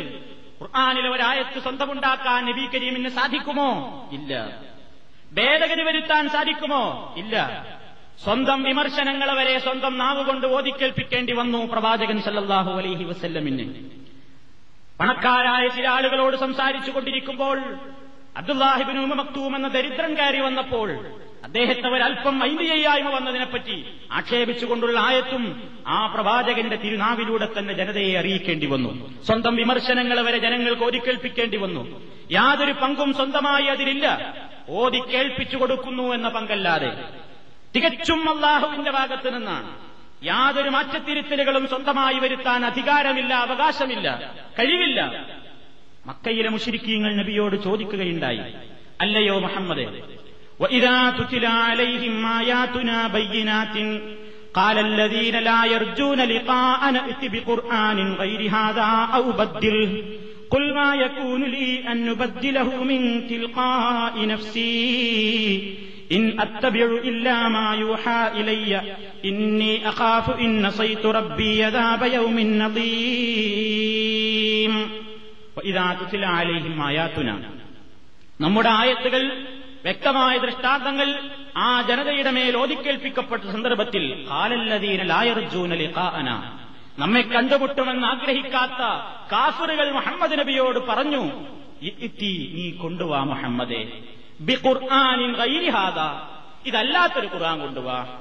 ഖുർആാനിലെ ഒരായത്ത് സ്വന്തമുണ്ടാക്കാൻ നബി കരീമിന് സാധിക്കുമോ? ഇല്ല. ഭേദഗതി വരുത്താൻ സാധിക്കുമോ? ഇല്ല. സ്വന്തം വിമർശനങ്ങളെ വരെ സ്വന്തം നാവുകൊണ്ട് ഓതിക്കേൽപ്പിക്കേണ്ടി വന്നു പ്രവാചകൻ സല്ലാഹു അലൈഹി വസല്ലമിന്. പണക്കാരായ ചില ആളുകളോട് സംസാരിച്ചു കൊണ്ടിരിക്കുമ്പോൾ അബ്ദുല്ലാഹിബിൻ മക്തൂം എന്ന ദരിദ്രൻ കയറി വന്നപ്പോൾ അദ്ദേഹത്തെ ഒരൽപ്പം ഐന്ദിയായ്മ വന്നതിനെപ്പറ്റി ആക്ഷേപിച്ചുകൊണ്ടുള്ള ആയത്തും ആ പ്രവാചകന്റെ തിരുനാവിലൂടെ തന്നെ ജനതയെ അറിയിക്കേണ്ടി വന്നു. സ്വന്തം വിമർശനങ്ങൾ വരെ ജനങ്ങൾക്ക് ഓതിക്കേൽപ്പിക്കേണ്ടി വന്നു. യാതൊരു പങ്കും സ്വന്തമായി അതിലില്ല. ഓതി കേൾപ്പിച്ചു കൊടുക്കുന്നു എന്ന പങ്കല്ലാതെ. തികച്ചും അള്ളാഹുവിന്റെ ഭാഗത്ത് നിന്നാണ്. യാതൊരു മാറ്റത്തിരുത്തലുകളും സ്വന്തമായി വരുത്താൻ അധികാരമില്ല അവകാശമില്ല കഴിവില്ല. മക്കയിലെ മുഷിരിക്കീങ്ങൾ നബിയോട് ചോദിക്കുകയുണ്ടായി അല്ലയോ മുഹമ്മദ് وإذا تتلى عليهم آياتنا بينات قال الذين لا يرجون لقاءنا ائت بقرآن غير هذا أو بدله قل ما يكون لي أن نبدله من تلقاء نفسي إن أتبع إلا ما يوحى إلي إني أخاف إن نصيت ربي عذاب يوم نظيم ആലേഹിം ആയാത്തുന. നമ്മുടെ ആയത്തുകൾ വ്യക്തമായ ദൃഷ്ടാന്തങ്ങൾ ആ ജനതയുടെ മേൽ ഓതിക്കേൽപ്പിക്കപ്പെട്ട സന്ദർഭത്തിൽ നമ്മെ കണ്ടുമുട്ടുമെന്ന് ആഗ്രഹിക്കാത്ത കാഫറുകൾ മുഹമ്മദ് നബിയോട് പറഞ്ഞു ഇത്തി നീ കൊണ്ടുവാ മുഹമ്മദേ. ബി ഖുർആാനിൻ ഇതല്ലാത്തൊരു ഖുർആൻ കൊണ്ടുവാ.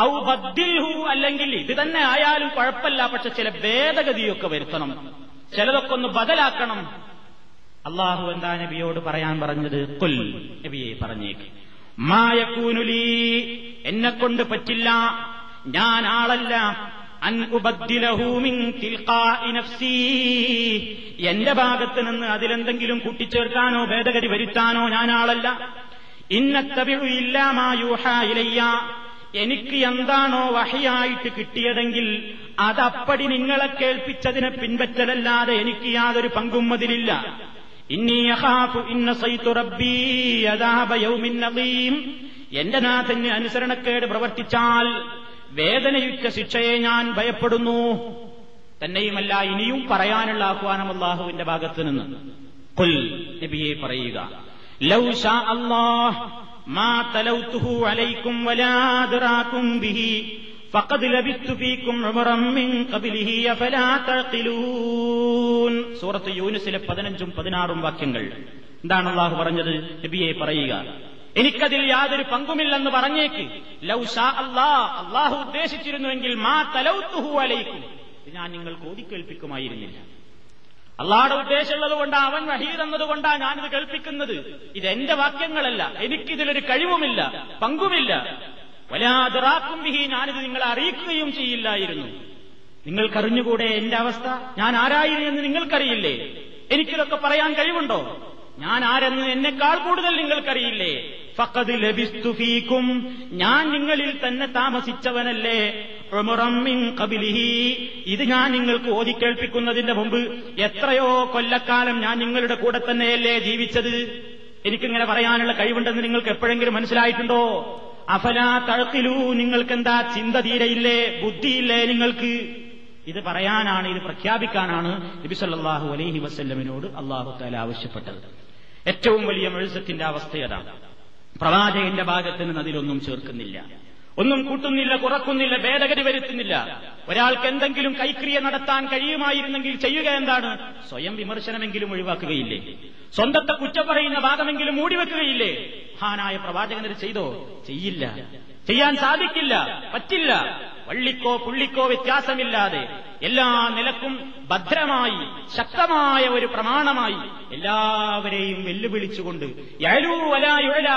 ഔ ബദ്ദിൽഹു അല്ലെങ്കിൽ ഇത് തന്നെ ആയാലും കുഴപ്പമില്ല പക്ഷെ ചില ഭേദഗതിയൊക്കെ വരുത്തണം. ചിലതൊക്കെ ഒന്ന് ബദലാക്കണം. അള്ളാഹു എന്താ നബിയോട് പറയാൻ പറഞ്ഞത്? കൊൽ നബിയെ പറഞ്ഞേക്ക്. മായക്കൂനുലി എന്നെ കൊണ്ട് പറ്റില്ല. ഞാൻ ആളല്ല. എന്റെ ഭാഗത്ത് നിന്ന് അതിലെന്തെങ്കിലും കൂട്ടിച്ചേർക്കാനോ ഭേദഗതി വരുത്താനോ ഞാൻ ആളല്ല. ഇന്നത്തബിഴു ഇല്ലാമായൂഹയിലയ്യ എനിക്ക് എന്താണോ വഹിയായിട്ട് കിട്ടിയതെങ്കിൽ അതപ്പടി നിങ്ങളെ കേൾപ്പിച്ചതിനെ പിൻപറ്റലല്ലാതെ എനിക്ക് യാതൊരു പങ്കും അതിലില്ല. എന്റെ നാഥന് അനുസരണക്കേട് പ്രവർത്തിച്ചാൽ വേദനയുറ്റ ശിക്ഷയെ ഞാൻ ഭയപ്പെടുന്നു. തന്നെയുമല്ല ഇനിയും പറയാനുള്ള ആഹ്വാനം അള്ളാഹുവിന്റെ ഭാഗത്ത് നിന്ന്. കൊൽ നബിയെ പറയുക. ലൗ ഷാ അല്ലാഹ് മാ അലൈക്കും ഫഖദ് ലബിത്തു ഉമറം മിൻ ഖബലിഹി സൂറത്ത് യൂനുസിലെ പതിനഞ്ചും പതിനാറും വാക്യങ്ങൾ. എന്താണ് അള്ളാഹു പറഞ്ഞത്? നബിയെ പറയുക എനിക്കതിൽ യാതൊരു പങ്കുമില്ലെന്ന് പറഞ്ഞേക്ക്. അള്ളാഹു ഉദ്ദേശിച്ചിരുന്നുവെങ്കിൽ മാ തലൗത്തുഹു അലൈക്കും. ഞാൻ നിങ്ങൾക്ക് ഓതിക്കേൽപ്പിക്കുമായിരുന്നില്ല. അള്ളാഹുടെ ഉദ്ദേശമുള്ളത് കൊണ്ടാ അവൻ വഹീർ എന്നതുകൊണ്ടാ ഞാനിത് കേൾപ്പിക്കുന്നത്. ഇത് എന്റെ വാക്യങ്ങളല്ല. എനിക്കിതിലൊരു കഴിവുമില്ല പങ്കുമില്ല. വലാതിറാക്കും വിഹി ഞാനിത് നിങ്ങളെ അറിയിക്കുകയും ചെയ്യില്ലായിരുന്നു. നിങ്ങൾക്കറിഞ്ഞുകൂടെ എന്റെ അവസ്ഥ? ഞാൻ ആരായിരുന്നു എന്ന് നിങ്ങൾക്കറിയില്ലേ? എനിക്കിതൊക്കെ പറയാൻ കഴിവുണ്ടോ? ഞാൻ ആരെന്ന് എന്നെക്കാൾ കൂടുതൽ നിങ്ങൾക്കറിയില്ലേ? ഫക്കത് ലഭിസ്തുഫീക്കും ഞാൻ നിങ്ങളിൽ തന്നെ താമസിച്ചവനല്ലേ? ഇത് ഞാൻ നിങ്ങൾക്ക് ഓതിക്കേൾപ്പിക്കുന്നതിന്റെ മുമ്പ് എത്രയോ കൊല്ലക്കാലം ഞാൻ നിങ്ങളുടെ കൂടെ തന്നെയല്ലേ ജീവിച്ചത്? എനിക്കിങ്ങനെ പറയാനുള്ള കഴിവുണ്ടെന്ന് നിങ്ങൾക്ക് എപ്പോഴെങ്കിലും മനസ്സിലായിട്ടുണ്ടോ? അഫലാ തഴക്കിലൂ നിങ്ങൾക്കെന്താ ചിന്ത തീരയില്ലേ ബുദ്ധിയില്ലേ നിങ്ങൾക്ക്? ഇത് പറയാനാണ് ഇത് പ്രഖ്യാപിക്കാനാണ് നബിസല്ലാഹു അലൈഹി വസ്ല്ലമിനോട് അള്ളാഹു താല ആവശ്യപ്പെട്ടത്. ഏറ്റവും വലിയ മെഴുസത്തിന്റെ അവസ്ഥയതാണ് പ്രവാചകന്റെ ഭാഗത്ത് നിന്ന് അതിലൊന്നും ചേർക്കുന്നില്ല. ഒന്നും കൂട്ടുന്നില്ല കുറക്കുന്നില്ല ഭേദഗതി വരുത്തുന്നില്ല. ഒരാൾക്ക് എന്തെങ്കിലും കൈക്രിയ നടത്താൻ കഴിയുമായിരുന്നെങ്കിൽ ചെയ്യുക എന്താണ്? സ്വയം വിമർശനമെങ്കിലും ഒഴിവാക്കുകയില്ലേ? സ്വന്തത്തെ കുറ്റം പറയുന്ന ഭാഗമെങ്കിലും മൂടിവെക്കുകയില്ലേ മഹാനായ പ്രവാചകനത് ചെയ്തോ? ചെയ്യില്ല. ചെയ്യാൻ സാധിക്കില്ല. പറ്റില്ല. വള്ളിക്കോ പുള്ളിക്കോ വ്യത്യാസമില്ലാതെ എല്ലാ നിലക്കും ഭദ്രമായി ശക്തമായ ഒരു പ്രമാണമായി എല്ലാവരെയും വെല്ലുവിളിച്ചുകൊണ്ട് യഴലൂ വലായുഴല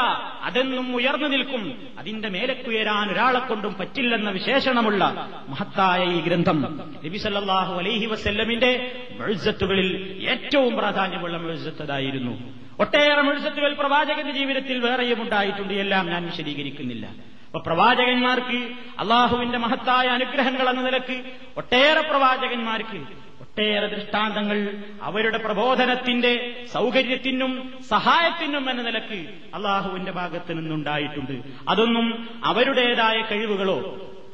അതെന്നും ഉയർന്നു നിൽക്കും. അതിന്റെ മേലക്കുയരാൻ ഒരാളെ കൊണ്ടും പറ്റില്ലെന്ന വിശേഷണമുള്ള മഹത്തായ ഈ ഗ്രന്ഥം നബിസല്ലാഹു അലൈഹി വസ്ല്ലമിന്റെ മെഴുസത്തുകളിൽ ഏറ്റവും പ്രാധാന്യമുള്ള മെഴുസത്തതായിരുന്നു ഒട്ടേറെ മെഴുസത്തുകൾ പ്രവാചകന്റെ ജീവിതത്തിൽ വേറെയും ഉണ്ടായിട്ടുണ്ട്. എല്ലാം ഞാൻ വിശദീകരിക്കുന്നില്ല. അപ്പൊ പ്രവാചകന്മാർക്ക് അള്ളാഹുവിന്റെ മഹത്തായ അനുഗ്രഹങ്ങൾ എന്ന നിലയ്ക്ക് ഒട്ടേറെ പ്രവാചകന്മാർക്ക് ഒട്ടേറെ ദൃഷ്ടാന്തങ്ങൾ അവരുടെ പ്രബോധനത്തിന്റെ സൗകര്യത്തിനും സഹായത്തിനും എന്ന നിലയ്ക്ക് അള്ളാഹുവിന്റെ ഭാഗത്ത് നിന്നുണ്ടായിട്ടുണ്ട്. അതൊന്നും അവരുടേതായ കഴിവുകളോ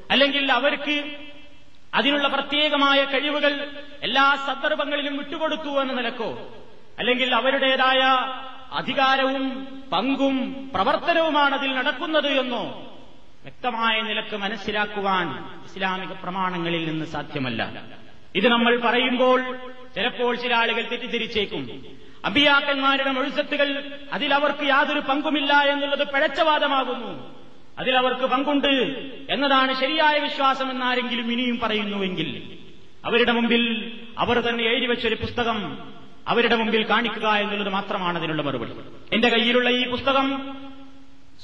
അല്ലെങ്കിൽ അവർക്ക് അതിനുള്ള പ്രത്യേകമായ കഴിവുകൾ എല്ലാ സന്ദർഭങ്ങളിലും വിട്ടുകൊടുത്തു എന്ന നിലക്കോ അല്ലെങ്കിൽ അവരുടേതായ അധികാരവും പങ്കും പ്രവർത്തനവുമാണ് അതിൽ നടക്കുന്നത് എന്നോ വ്യക്തമായ നിലയ്ക്ക് മനസ്സിലാക്കുവാൻ ഇസ്ലാമിക പ്രമാണങ്ങളിൽ നിന്ന് സാധ്യമല്ല. ഇത് നമ്മൾ പറയുമ്പോൾ ചിലപ്പോൾ ചില ആളുകൾ തെറ്റിദ്ധരിച്ചേക്കും. അഭിയാക്കന്മാരുടെ മൊഴിസത്തുകൾ അതിലവർക്ക് യാതൊരു പങ്കുമില്ല എന്നുള്ളത് പിഴച്ചവാദമാകുന്നു. അതിലവർക്ക് പങ്കുണ്ട് എന്നതാണ് ശരിയായ വിശ്വാസം എന്നാരെങ്കിലും ഇനിയും പറയുന്നുവെങ്കിൽ അവരുടെ മുമ്പിൽ അവർ തന്നെ എഴുതി വെച്ചൊരു പുസ്തകം അവരുടെ മുമ്പിൽ കാണിക്കുക എന്നുള്ളത് മാത്രമാണ് അതിനുള്ള മറുപടി. എന്റെ കയ്യിലുള്ള ഈ പുസ്തകം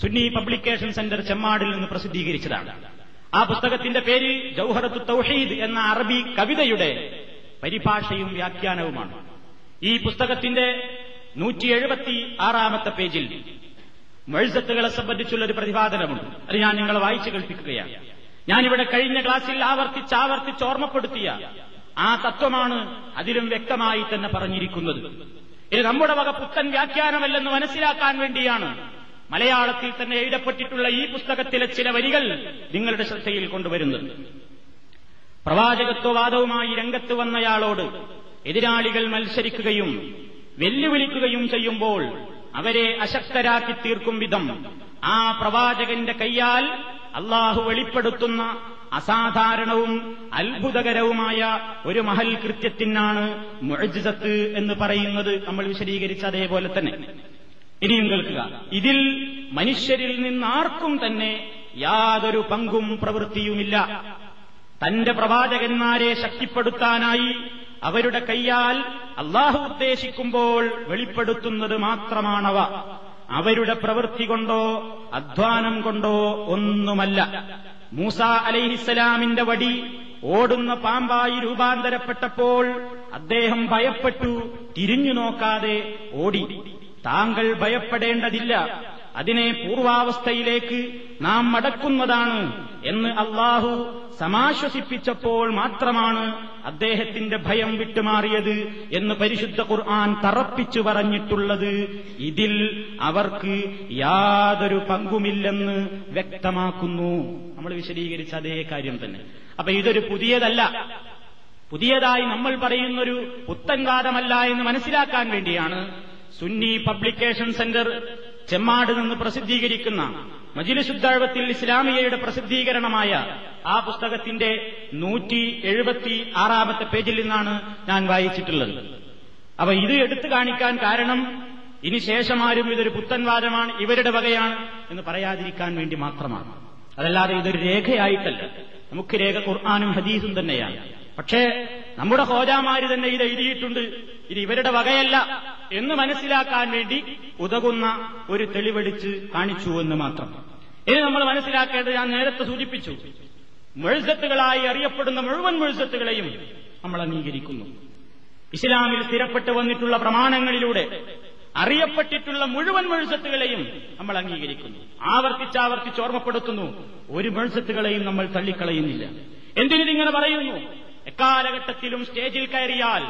സുന്നി പബ്ലിക്കേഷൻ സെന്റർ ചെമ്മാടിൽ നിന്ന് പ്രസിദ്ധീകരിച്ചതാണ്. ആ പുസ്തകത്തിന്റെ പേര് ജൌഹറത്ത് തൗഹീദ് എന്ന അറബി കവിതയുടെ പരിഭാഷയും വ്യാഖ്യാനവുമാണ്. ഈ പുസ്തകത്തിന്റെ നൂറ്റി എഴുപത്തി ആറാമത്തെ പേജിൽ മഴ്സത്തുകളെ സംബന്ധിച്ചുള്ള ഒരു പ്രതിപാദനമുണ്ട്. അത് ഞാൻ നിങ്ങളെ വായിച്ചു കേൾപ്പിക്കുകയാണ്. ഞാനിവിടെ കഴിഞ്ഞ ക്ലാസ്സിൽ ആവർത്തിച്ച് ആവർത്തിച്ച് ഓർമ്മപ്പെടുത്തിയ ആ തത്വമാണ് അതിലും വ്യക്തമായി തന്നെ പറഞ്ഞിരിക്കുന്നത്. ഇത് നമ്മുടെ വക പുത്തൻ വ്യാഖ്യാനമല്ലെന്ന് മനസ്സിലാക്കാൻ വേണ്ടിയാണ് മലയാളത്തിൽ തന്നെ എഴുതപ്പെട്ടിട്ടുള്ള ഈ പുസ്തകത്തിലെ ചില വരികൾ നിങ്ങളുടെ ശ്രദ്ധയിൽ കൊണ്ടുവരുന്നുണ്ട് പ്രവാചകത്വവാദവുമായി രംഗത്ത് വന്നയാളോട് എതിരാളികൾ മത്സരിക്കുകയും വെല്ലുവിളിക്കുകയും ചെയ്യുമ്പോൾ അവരെ അശക്തരാക്കി തീർക്കും വിധം ആ പ്രവാചകന്റെ കൈയാൽ അള്ളാഹു വെളിപ്പെടുത്തുന്ന അസാധാരണവും അത്ഭുതകരവുമായ ഒരു മഹൽ കൃത്യത്തിനാണ് മുഴജിസത്ത് എന്ന് പറയുന്നത് നമ്മൾ വിശദീകരിച്ച അതേപോലെ തന്നെ. ഇനിയും കേൾക്കുക. ഇതിൽ മനുഷ്യരിൽ നിന്നാർക്കും തന്നെ യാതൊരു പങ്കും പ്രവൃത്തിയുമില്ല. തന്റെ പ്രവാചകന്മാരെ ശക്തിപ്പെടുത്താനായി അവരുടെ കൈയാൽ അള്ളാഹു ഉദ്ദേശിക്കുമ്പോൾ വെളിപ്പെടുത്തുന്നത് മാത്രമാണവ. അവരുടെ പ്രവൃത്തി കൊണ്ടോ അധ്വാനം കൊണ്ടോ ഒന്നുമല്ല. മൂസ അലൈഹിസ്സലാമിന്റെ വടി ഓടുന്ന പാമ്പായി രൂപാന്തരപ്പെട്ടപ്പോൾ അദ്ദേഹം ഭയപ്പെട്ടു തിരിഞ്ഞു നോക്കാതെ ഓടി. താങ്കൾ ഭയപ്പെടേണ്ടതില്ല. അതിനെ പൂർവാവസ്ഥയിലേക്ക് നാം മടക്കുന്നതാണ് എന്ന് അള്ളാഹു സമാശ്വസിപ്പിച്ചപ്പോൾ മാത്രമാണ് അദ്ദേഹത്തിന്റെ ഭയം വിട്ടുമാറിയത് എന്ന് പരിശുദ്ധ ഖുർആൻ തറപ്പിച്ചു പറഞ്ഞിട്ടുള്ളത്. ഇതിൽ അവർക്ക് യാതൊരു പങ്കുമില്ലെന്ന് വ്യക്തമാക്കുന്നു. നമ്മൾ വിശദീകരിച്ച അതേ കാര്യം തന്നെ. അപ്പൊ ഇതൊരു പുതിയതല്ല. പുതിയതായി നമ്മൾ പറയുന്നൊരു പുത്തൻവാദമല്ല എന്ന് മനസ്സിലാക്കാൻ വേണ്ടിയാണ് സുന്നി പബ്ലിക്കേഷൻ സെന്റർ ചെമ്മാട് നിന്ന് പ്രസിദ്ധീകരിക്കുന്ന മജിലിശുദ്ധാഴ്വത്തിൽ ഇസ്ലാമിയയുടെ പ്രസിദ്ധീകരണമായ ആ പുസ്തകത്തിന്റെ നൂറ്റി എഴുപത്തി ആറാമത്തെ പേജിൽ നിന്നാണ് ഞാൻ വായിച്ചിട്ടുള്ളത്. അപ്പൊ ഇത് എടുത്തു കാണിക്കാൻ കാരണം ഇനി ശേഷമാരും ഇതൊരു പുത്തൻവാദമാണ് ഇവരുടെ വകയാണ് എന്ന് പറയാതിരിക്കാൻ വേണ്ടി മാത്രമാണ്. അതല്ലാതെ ഇതൊരു രേഖയായിട്ടല്ല. നമുക്ക് രേഖ ഖുർആാനും ഹദീസും തന്നെയാണ്. പക്ഷേ നമ്മുടെ ഹോജാമാര് തന്നെ ഇത് എഴുതിയിട്ടുണ്ട്. ഇത് ഇവരുടെ വകയല്ല എന്ന് മനസ്സിലാക്കാൻ വേണ്ടി ഉതകുന്ന ഒരു തെളിവെടുച്ച് കാണിച്ചു എന്ന് മാത്രം. ഇനി നമ്മൾ മനസ്സിലാക്കേണ്ടത് ഞാൻ നേരത്തെ സൂചിപ്പിച്ചു. മെഴുസത്തുകളായി അറിയപ്പെടുന്ന മുഴുവൻ മെഴുസത്തുകളെയും നമ്മൾ അംഗീകരിക്കുന്നു. ഇസ്ലാമിൽ സ്ഥിരപ്പെട്ടു വന്നിട്ടുള്ള പ്രമാണങ്ങളിലൂടെ അറിയപ്പെട്ടിട്ടുള്ള മുഴുവൻ മെഴുസത്തുകളെയും നമ്മൾ അംഗീകരിക്കുന്നു. ആവർത്തിച്ചാവർത്തിച്ച് ഓർമ്മപ്പെടുത്തുന്നു. ഒരു മെഴുസത്തുകളെയും നമ്മൾ തള്ളിക്കളയുന്നില്ല. എന്തിനിതിങ്ങനെ പറയുന്നു? എക്കാലഘട്ടത്തിലും സ്റ്റേജിൽ കയറിയാൽ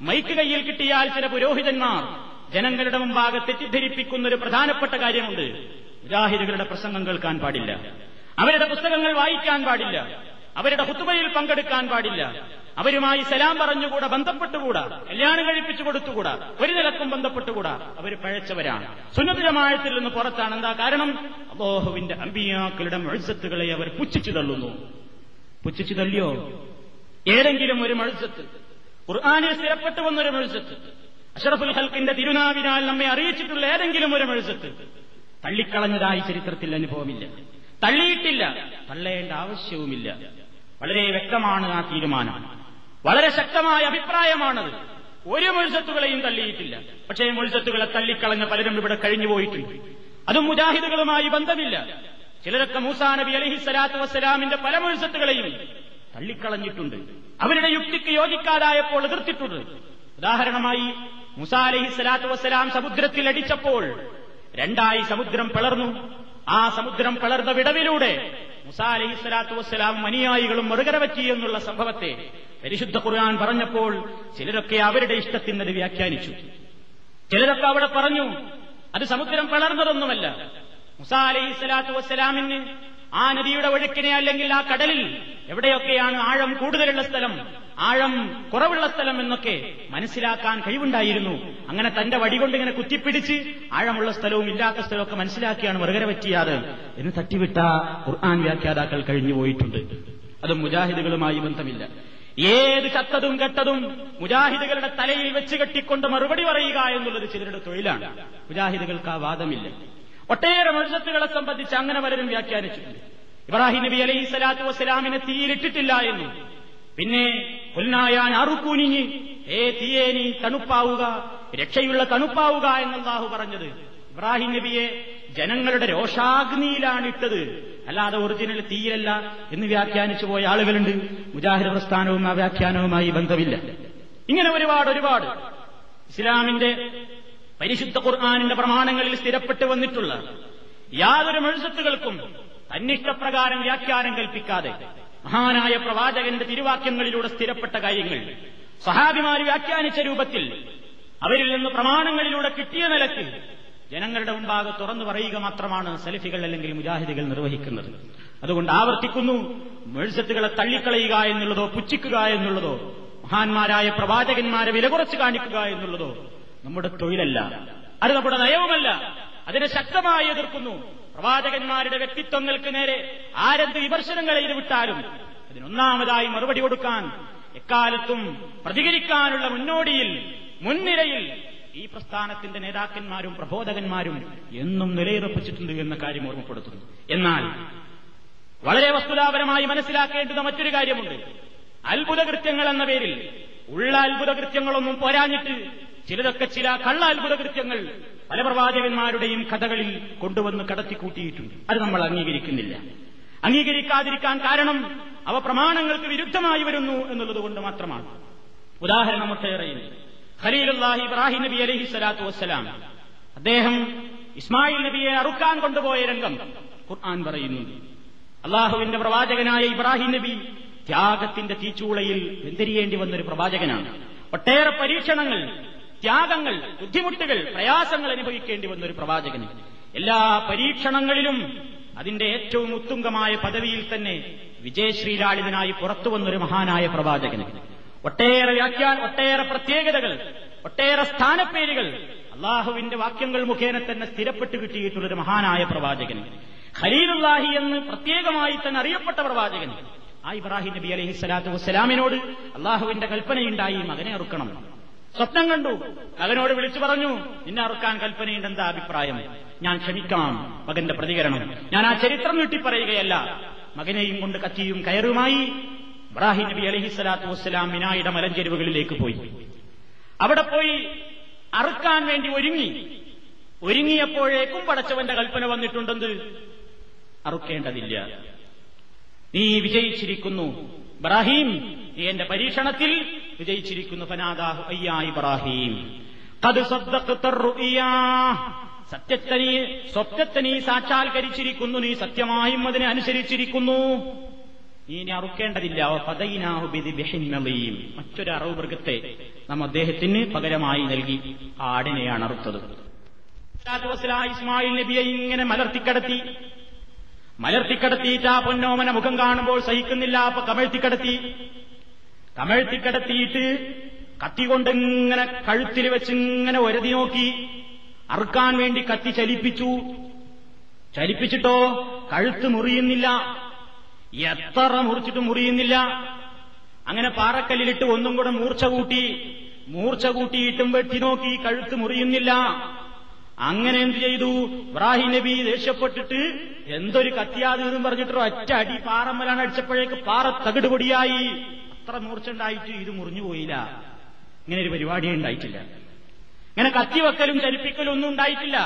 മൈക്ക് കയ്യിൽ കിട്ടിയാൽ ചില പുരോഹിതന്മാർ ജനങ്ങളുടെ മുമ്പാകെ തെറ്റിദ്ധരിപ്പിക്കുന്ന ഒരു പ്രധാനപ്പെട്ട കാര്യമുണ്ട്. മുജാഹിദുകളുടെ പ്രസംഗം കേൾക്കാൻ പാടില്ല. അവരുടെ പുസ്തകങ്ങൾ വായിക്കാൻ പാടില്ല. അവരുടെ ഹുത്തുബയിൽ പങ്കെടുക്കാൻ പാടില്ല. അവരുമായി സലാം പറഞ്ഞുകൂടാ ബന്ധപ്പെട്ടുകൂടാ കല്യാണം കഴിപ്പിച്ചു കൊടുത്തുകൂടാ ഒരു നിലക്കും ബന്ധപ്പെട്ടുകൂടാ. അവർ പഴച്ചവരാണ്. സുന്നതജമാഴത്തിൽ നിന്ന് പുറത്താണ്. എന്താ കാരണം? അബോഹുവിന്റെ അമ്പിയാക്കളുടെ മത്സത്തുകളെ അവർ പുച്ഛിച്ചു തള്ളുന്നു. പുച്ഛിച്ചു തള്ളിയോ? ഏതെങ്കിലും ഒരു മത്സത്ത് ഖുർആാനിൽ സ്ഥിരപ്പെട്ടു വന്നൊരു മത്സത്ത് അഷറഫുൽ ഹൽക്കിന്റെ തിരുനാവിനാൽ നമ്മെ അറിയിച്ചിട്ടുള്ള ഏതെങ്കിലും ഒരു മത്സത്ത് തള്ളിക്കളഞ്ഞതായി ചരിത്രത്തിൽ അനുഭവമില്ല. തള്ളിയിട്ടില്ല തള്ളേണ്ട ആവശ്യവുമില്ല. വളരെ വ്യക്തമാണ് ആ തീരുമാനം. വളരെ ശക്തമായ അഭിപ്രായമാണത്. ഒരു മുഴുസത്തുകളെയും തള്ളിയിട്ടില്ല. പക്ഷേ മുഴുസത്തുകളെ തള്ളിക്കളഞ്ഞ പലരും ഇവിടെ കഴിഞ്ഞു പോയിട്ടുണ്ട്. അതും മുജാഹിദുകളുമായി ബന്ധമില്ല. ചിലരൊക്കെ മൂസാ നബി അലഹി സ്വലാത്തു വസ്സലാമിന്റെ പല മുഴുസത്തുകളെയും തള്ളിക്കളഞ്ഞിട്ടുണ്ട്. അവരുടെ യുക്തിക്ക് യോജിക്കാതായപ്പോൾ എതിർത്തിട്ടുണ്ട്. ഉദാഹരണമായി മുസാലഹി സ്വലാത്തു വസ്സലാം സമുദ്രത്തിൽ അടിച്ചപ്പോൾ രണ്ടായി സമുദ്രം പിളർന്നു. ആ സമുദ്രം പിളർന്ന വിടവിലൂടെ മുസാലഹി സ്വലാത്തു വസ്സലാം അനുയായികളും മറുകര പറ്റി എന്നുള്ള സംഭവത്തെ പരിശുദ്ധ ഖുർആൻ പറഞ്ഞപ്പോൾ ചിലരൊക്കെ അവരുടെ ഇഷ്ടത്തിന് അത് വ്യാഖ്യാനിച്ചു. ചിലരൊക്കെ അവിടെ പറഞ്ഞു അത് സമുദ്രം പിളർന്നതൊന്നുമല്ല. മുസാലഹി സ്വലാത്തു വസ്സലാമിന് ആ നദിയുടെ ഒഴുക്കിനെ അല്ലെങ്കിൽ ആ കടലിൽ എവിടെയൊക്കെയാണ് ആഴം കൂടുതലുള്ള സ്ഥലം ആഴം കുറവുള്ള സ്ഥലം എന്നൊക്കെ മനസ്സിലാക്കാൻ കഴിവുണ്ടായിരുന്നു. അങ്ങനെ തന്റെ വടികൊണ്ട് ഇങ്ങനെ കുത്തിപ്പിടിച്ച് ആഴമുള്ള സ്ഥലവും ഇല്ലാത്ത സ്ഥലമൊക്കെ മനസ്സിലാക്കിയാണ് മറുകര പറ്റിയാത്. എന്ന് തട്ടിവിട്ട ഖുർആൻ വ്യാഖ്യാതാക്കൾ കഴിഞ്ഞു പോയിട്ടുണ്ട്. അത് മുജാഹിദുകളുമായി ബന്ധമില്ല. ഏത് ചത്തതും കെട്ടതും മുജാഹിദുകളുടെ തലയിൽ വെച്ച് കെട്ടിക്കൊണ്ട് മറുപടി പറയുക എന്നുള്ളത് ചിലരുടെ തൊഴിലാണ്. മുജാഹിദുകൾക്ക് ആ വാദമില്ല. ഒട്ടേറെ മനുഷ്യത്തുകളെ സംബന്ധിച്ച് അങ്ങനെ പലരും വ്യാഖ്യാനിച്ചിട്ടുണ്ട്. ഇബ്രാഹിം നബി അലൈഹി സ്വലാത്തു വസ്സലാമിനെ തീയിലിട്ടിട്ടില്ല എന്നും. പിന്നെ കൊല്ലായാൻ അറുക്കൂനിഞ്ഞ് ഏ തീയേനി തണുപ്പാവുക രക്ഷയുള്ള തണുപ്പാവുക എന്നല്ലാഹു പറഞ്ഞത്. ഇബ്രാഹിം നബിയെ ജനങ്ങളുടെ രോഷാഗ്നിയിലാണ് ഇട്ടത്. അല്ലാതെ ഒറിജിനൽ തീയിലല്ല എന്ന് വ്യാഖ്യാനിച്ചു പോയ ആളുകളുണ്ട്. മുജാഹിദ് പ്രസ്ഥാനവും ആ വ്യാഖ്യാനവുമായി ബന്ധമില്ല. ഇങ്ങനെ ഒരുപാട് ഒരുപാട് ഇസ്ലാമിന്റെ പരിശുദ്ധ ഖുർആാനിന്റെ പ്രമാണങ്ങളിൽ സ്ഥിരപ്പെട്ടു വന്നിട്ടുള്ള യാതൊരു മെഴുസത്തുകൾക്കും തന്നിഷ്ടപ്രകാരം വ്യാഖ്യാനം കൽപ്പിക്കാതെ മഹാനായ പ്രവാചകന്റെ തിരുവാക്യങ്ങളിലൂടെ സ്ഥിരപ്പെട്ട കാര്യങ്ങൾ സഹാബിമാർ വ്യാഖ്യാനിച്ച രൂപത്തിൽ അവരിൽ നിന്ന് പ്രമാണങ്ങളിലൂടെ കിട്ടിയ നിലയ്ക്ക് ജനങ്ങളുടെ മുമ്പാകെ തുറന്നു പറയുക മാത്രമാണ് സലഫികൾ അല്ലെങ്കിൽ മുജാഹിദികൾ നിർവഹിക്കുന്നത്. അതുകൊണ്ട് ആവർത്തിക്കുന്നു മേഴ്സത്തുകളെ തള്ളിക്കളയുക എന്നുള്ളതോ പുച്ഛിക്കുക എന്നുള്ളതോ മഹാന്മാരായ പ്രവാചകന്മാരെ വില കുറച്ച് കാണിക്കുക എന്നുള്ളതോ നമ്മുടെ തൊഴിലല്ല. അത് നമ്മുടെ നയവുമല്ല. അതിനെ ശക്തമായി എതിർക്കുന്നു. പ്രവാചകന്മാരുടെ വ്യക്തിത്വങ്ങൾക്ക് നേരെ ആരെന്ത് വിമർശനങ്ങൾ വിട്ടാലും അതിനൊന്നാമതായി മറുപടി കൊടുക്കാൻ എക്കാലത്തും പ്രതികരിക്കാനുള്ള മുന്നോടിയിൽ മുൻനിരയിൽ ഈ പ്രസ്ഥാനത്തിന്റെ നേതാക്കന്മാരും പ്രബോധകന്മാരും എന്നും നിലയുറപ്പിച്ചിട്ടുണ്ട് എന്ന കാര്യം ഓർമ്മപ്പെടുത്തുന്നു. എന്നാൽ വളരെ വസ്തുതാപരമായി മനസ്സിലാക്കേണ്ടുന്ന മറ്റൊരു കാര്യമുണ്ട്. അത്ഭുത കൃത്യങ്ങൾ എന്ന പേരിൽ ഉള്ള അത്ഭുത കൃത്യങ്ങളൊന്നും പോരാഞ്ഞിട്ട് ചിലതൊക്കെ ചില കള്ള അത്ഭുത കൃത്യങ്ങൾ പല പ്രവാചകന്മാരുടെയും കഥകളിൽ കൊണ്ടുവന്ന് കടത്തിക്കൂട്ടിയിട്ടുണ്ട്. അത് നമ്മൾ അംഗീകരിക്കുന്നില്ല. അംഗീകരിക്കാതിരിക്കാൻ കാരണം അവ പ്രമാണങ്ങൾക്ക് വിരുദ്ധമായി വരുന്നു എന്നുള്ളത് കൊണ്ട് മാത്രമാണ്. ഉദാഹരണം ഒട്ടേറെയുണ്ട്. ഖലീലുല്ലാഹി ഇബ്രാഹിം നബി അലഹി സ്വലാത്തു വസ്സലാം. അദ്ദേഹം ഇസ്മായിൽ നബിയെ അറുക്കാൻ കൊണ്ടുപോയ രംഗം ഖുർആൻ പറയുന്നു അള്ളാഹുവിന്റെ പ്രവാചകനായ ഇബ്രാഹിം നബി ത്യാഗത്തിന്റെ തീച്ചൂളയിൽ വെന്തിരിയേണ്ടി വന്നൊരു പ്രവാചകനാണ്. ഒട്ടേറെ പരീക്ഷണങ്ങൾ ത്യാഗങ്ങൾ ബുദ്ധിമുട്ടുകൾ പ്രയാസങ്ങൾ അനുഭവിക്കേണ്ടി വന്നൊരു പ്രവാചകന് എല്ലാ പരീക്ഷണങ്ങളിലും അതിന്റെ ഏറ്റവും ഉത്തുംഗമായ പദവിയിൽ തന്നെ വിജയശ്രീലാളിതനായി പുറത്തു വന്നൊരു മഹാനായ പ്രവാചകന് ഒട്ടേറെ വ്യാഖ്യാൻ ഒട്ടേറെ പ്രത്യേകതകൾ ഒട്ടേറെ സ്ഥാനപ്പേരുകൾ അള്ളാഹുവിന്റെ വാക്യങ്ങൾ മുഖേന തന്നെ സ്ഥിരപ്പെട്ടു കിട്ടിയിട്ടുള്ളൊരു മഹാനായ പ്രവാചകൻ. ഖലീലുല്ലാഹി എന്ന് പ്രത്യേകമായി തന്നെ അറിയപ്പെട്ട പ്രവാചകൻ. ആ ഇബ്രാഹിം നബി അലഹി സ്വലാത്തു വസ്സലാമിനോട് അള്ളാഹുവിന്റെ കൽപ്പനയുണ്ടായി മകനെ അറുക്കണം. സ്വപ്നം കണ്ടു. മകനോട് വിളിച്ചു പറഞ്ഞു നിന്നെ അറുക്കാൻ കൽപ്പനയുണ്ട് എന്താ അഭിപ്രായം? ഞാൻ ക്ഷമിക്കാം മകന്റെ പ്രതികരണം. ഞാൻ ആ ചരിത്രം നീട്ടിപ്പറയുകയല്ല. മകനെയും കൊണ്ട് കത്തിയും കയറുമായി ഇബ്രാഹിം നബി അലഹി സ്വലാത്തു വസ്സലാം മിനായുടെ മലഞ്ചെരുവുകളിലേക്ക് പോയി. അവിടെ പോയി അറുക്കാൻ വേണ്ടി ഒരുങ്ങി. ഒരുങ്ങിയപ്പോഴേക്കും പടച്ചവന്റെ കൽപ്പന വന്നിട്ടുണ്ടെന്ന് അറുക്കേണ്ടതില്ല. നീ വിജയിച്ചിരിക്കുന്നു. ഇബ്രാഹിം എന്റെ പരീക്ഷണത്തിൽ വിജയിച്ചിരിക്കുന്നു ഫനാദാഹു അയ്യാ ഇബ്രാഹിം. സത്യത്തെ നീ സ്വപ്നത്തെ നീ സാക്ഷാത്കരിച്ചിരിക്കുന്നു നീ സത്യമായും അതിനെ അനുസരിച്ചിരിക്കുന്നു. ഇനി അറുക്കേണ്ടതില്ല. മറ്റൊരു അറവ് മൃഗത്തെ നാം അദ്ദേഹത്തിന് പകരമായി നൽകി ആടിനെയാണ് അറുത്തത്. ഇസ്മായിൽ നബിയെ ഇങ്ങനെ മലർത്തിക്കടത്തി മലർത്തിക്കടത്തിയിട്ട് ആ പൊന്നോമന മുഖം കാണുമ്പോൾ സഹിക്കുന്നില്ല. അപ്പൊ കമഴ്ത്തിക്കടത്തി കമഴ്ത്തിക്കടത്തിയിട്ട് കത്തി കൊണ്ടിങ്ങനെ കഴുത്തിൽ വെച്ചിങ്ങനെ ഒരതി നോക്കി അറുക്കാൻ വേണ്ടി കത്തി ചലിപ്പിച്ചു. ചലിപ്പിച്ചിട്ടോ കഴുത്ത് മുറിയുന്നില്ല. എത്ര മുറിച്ചിട്ട് മുറിയുന്നില്ല. അങ്ങനെ പാറക്കല്ലിലിട്ട് ഒന്നും കൂടെ മൂർച്ച കൂട്ടി മൂർച്ച കൂട്ടിയിട്ടും വെട്ടി നോക്കി കഴുത്ത് മുറിയുന്നില്ല. അങ്ങനെ എന്ത് ചെയ്തു? ഇബ്രാഹിം നബി ദേഷ്യപ്പെട്ടിട്ട് എന്തൊരു കത്തിയാതെന്നും പറഞ്ഞിട്ടോ ഒറ്റ അടി പാറമ്മലാണ് അടിച്ചപ്പോഴേക്ക് പാറ തകിട് അത്ര മൂർച്ചുണ്ടായിട്ട് ഇത് മുറിഞ്ഞു പോയില്ല. ഇങ്ങനെ ഒരു പരിപാടിയേ ഉണ്ടായിട്ടില്ല. ഇങ്ങനെ കത്തിവെക്കലും ചലിപ്പിക്കലും ഒന്നും ഉണ്ടായിട്ടില്ല.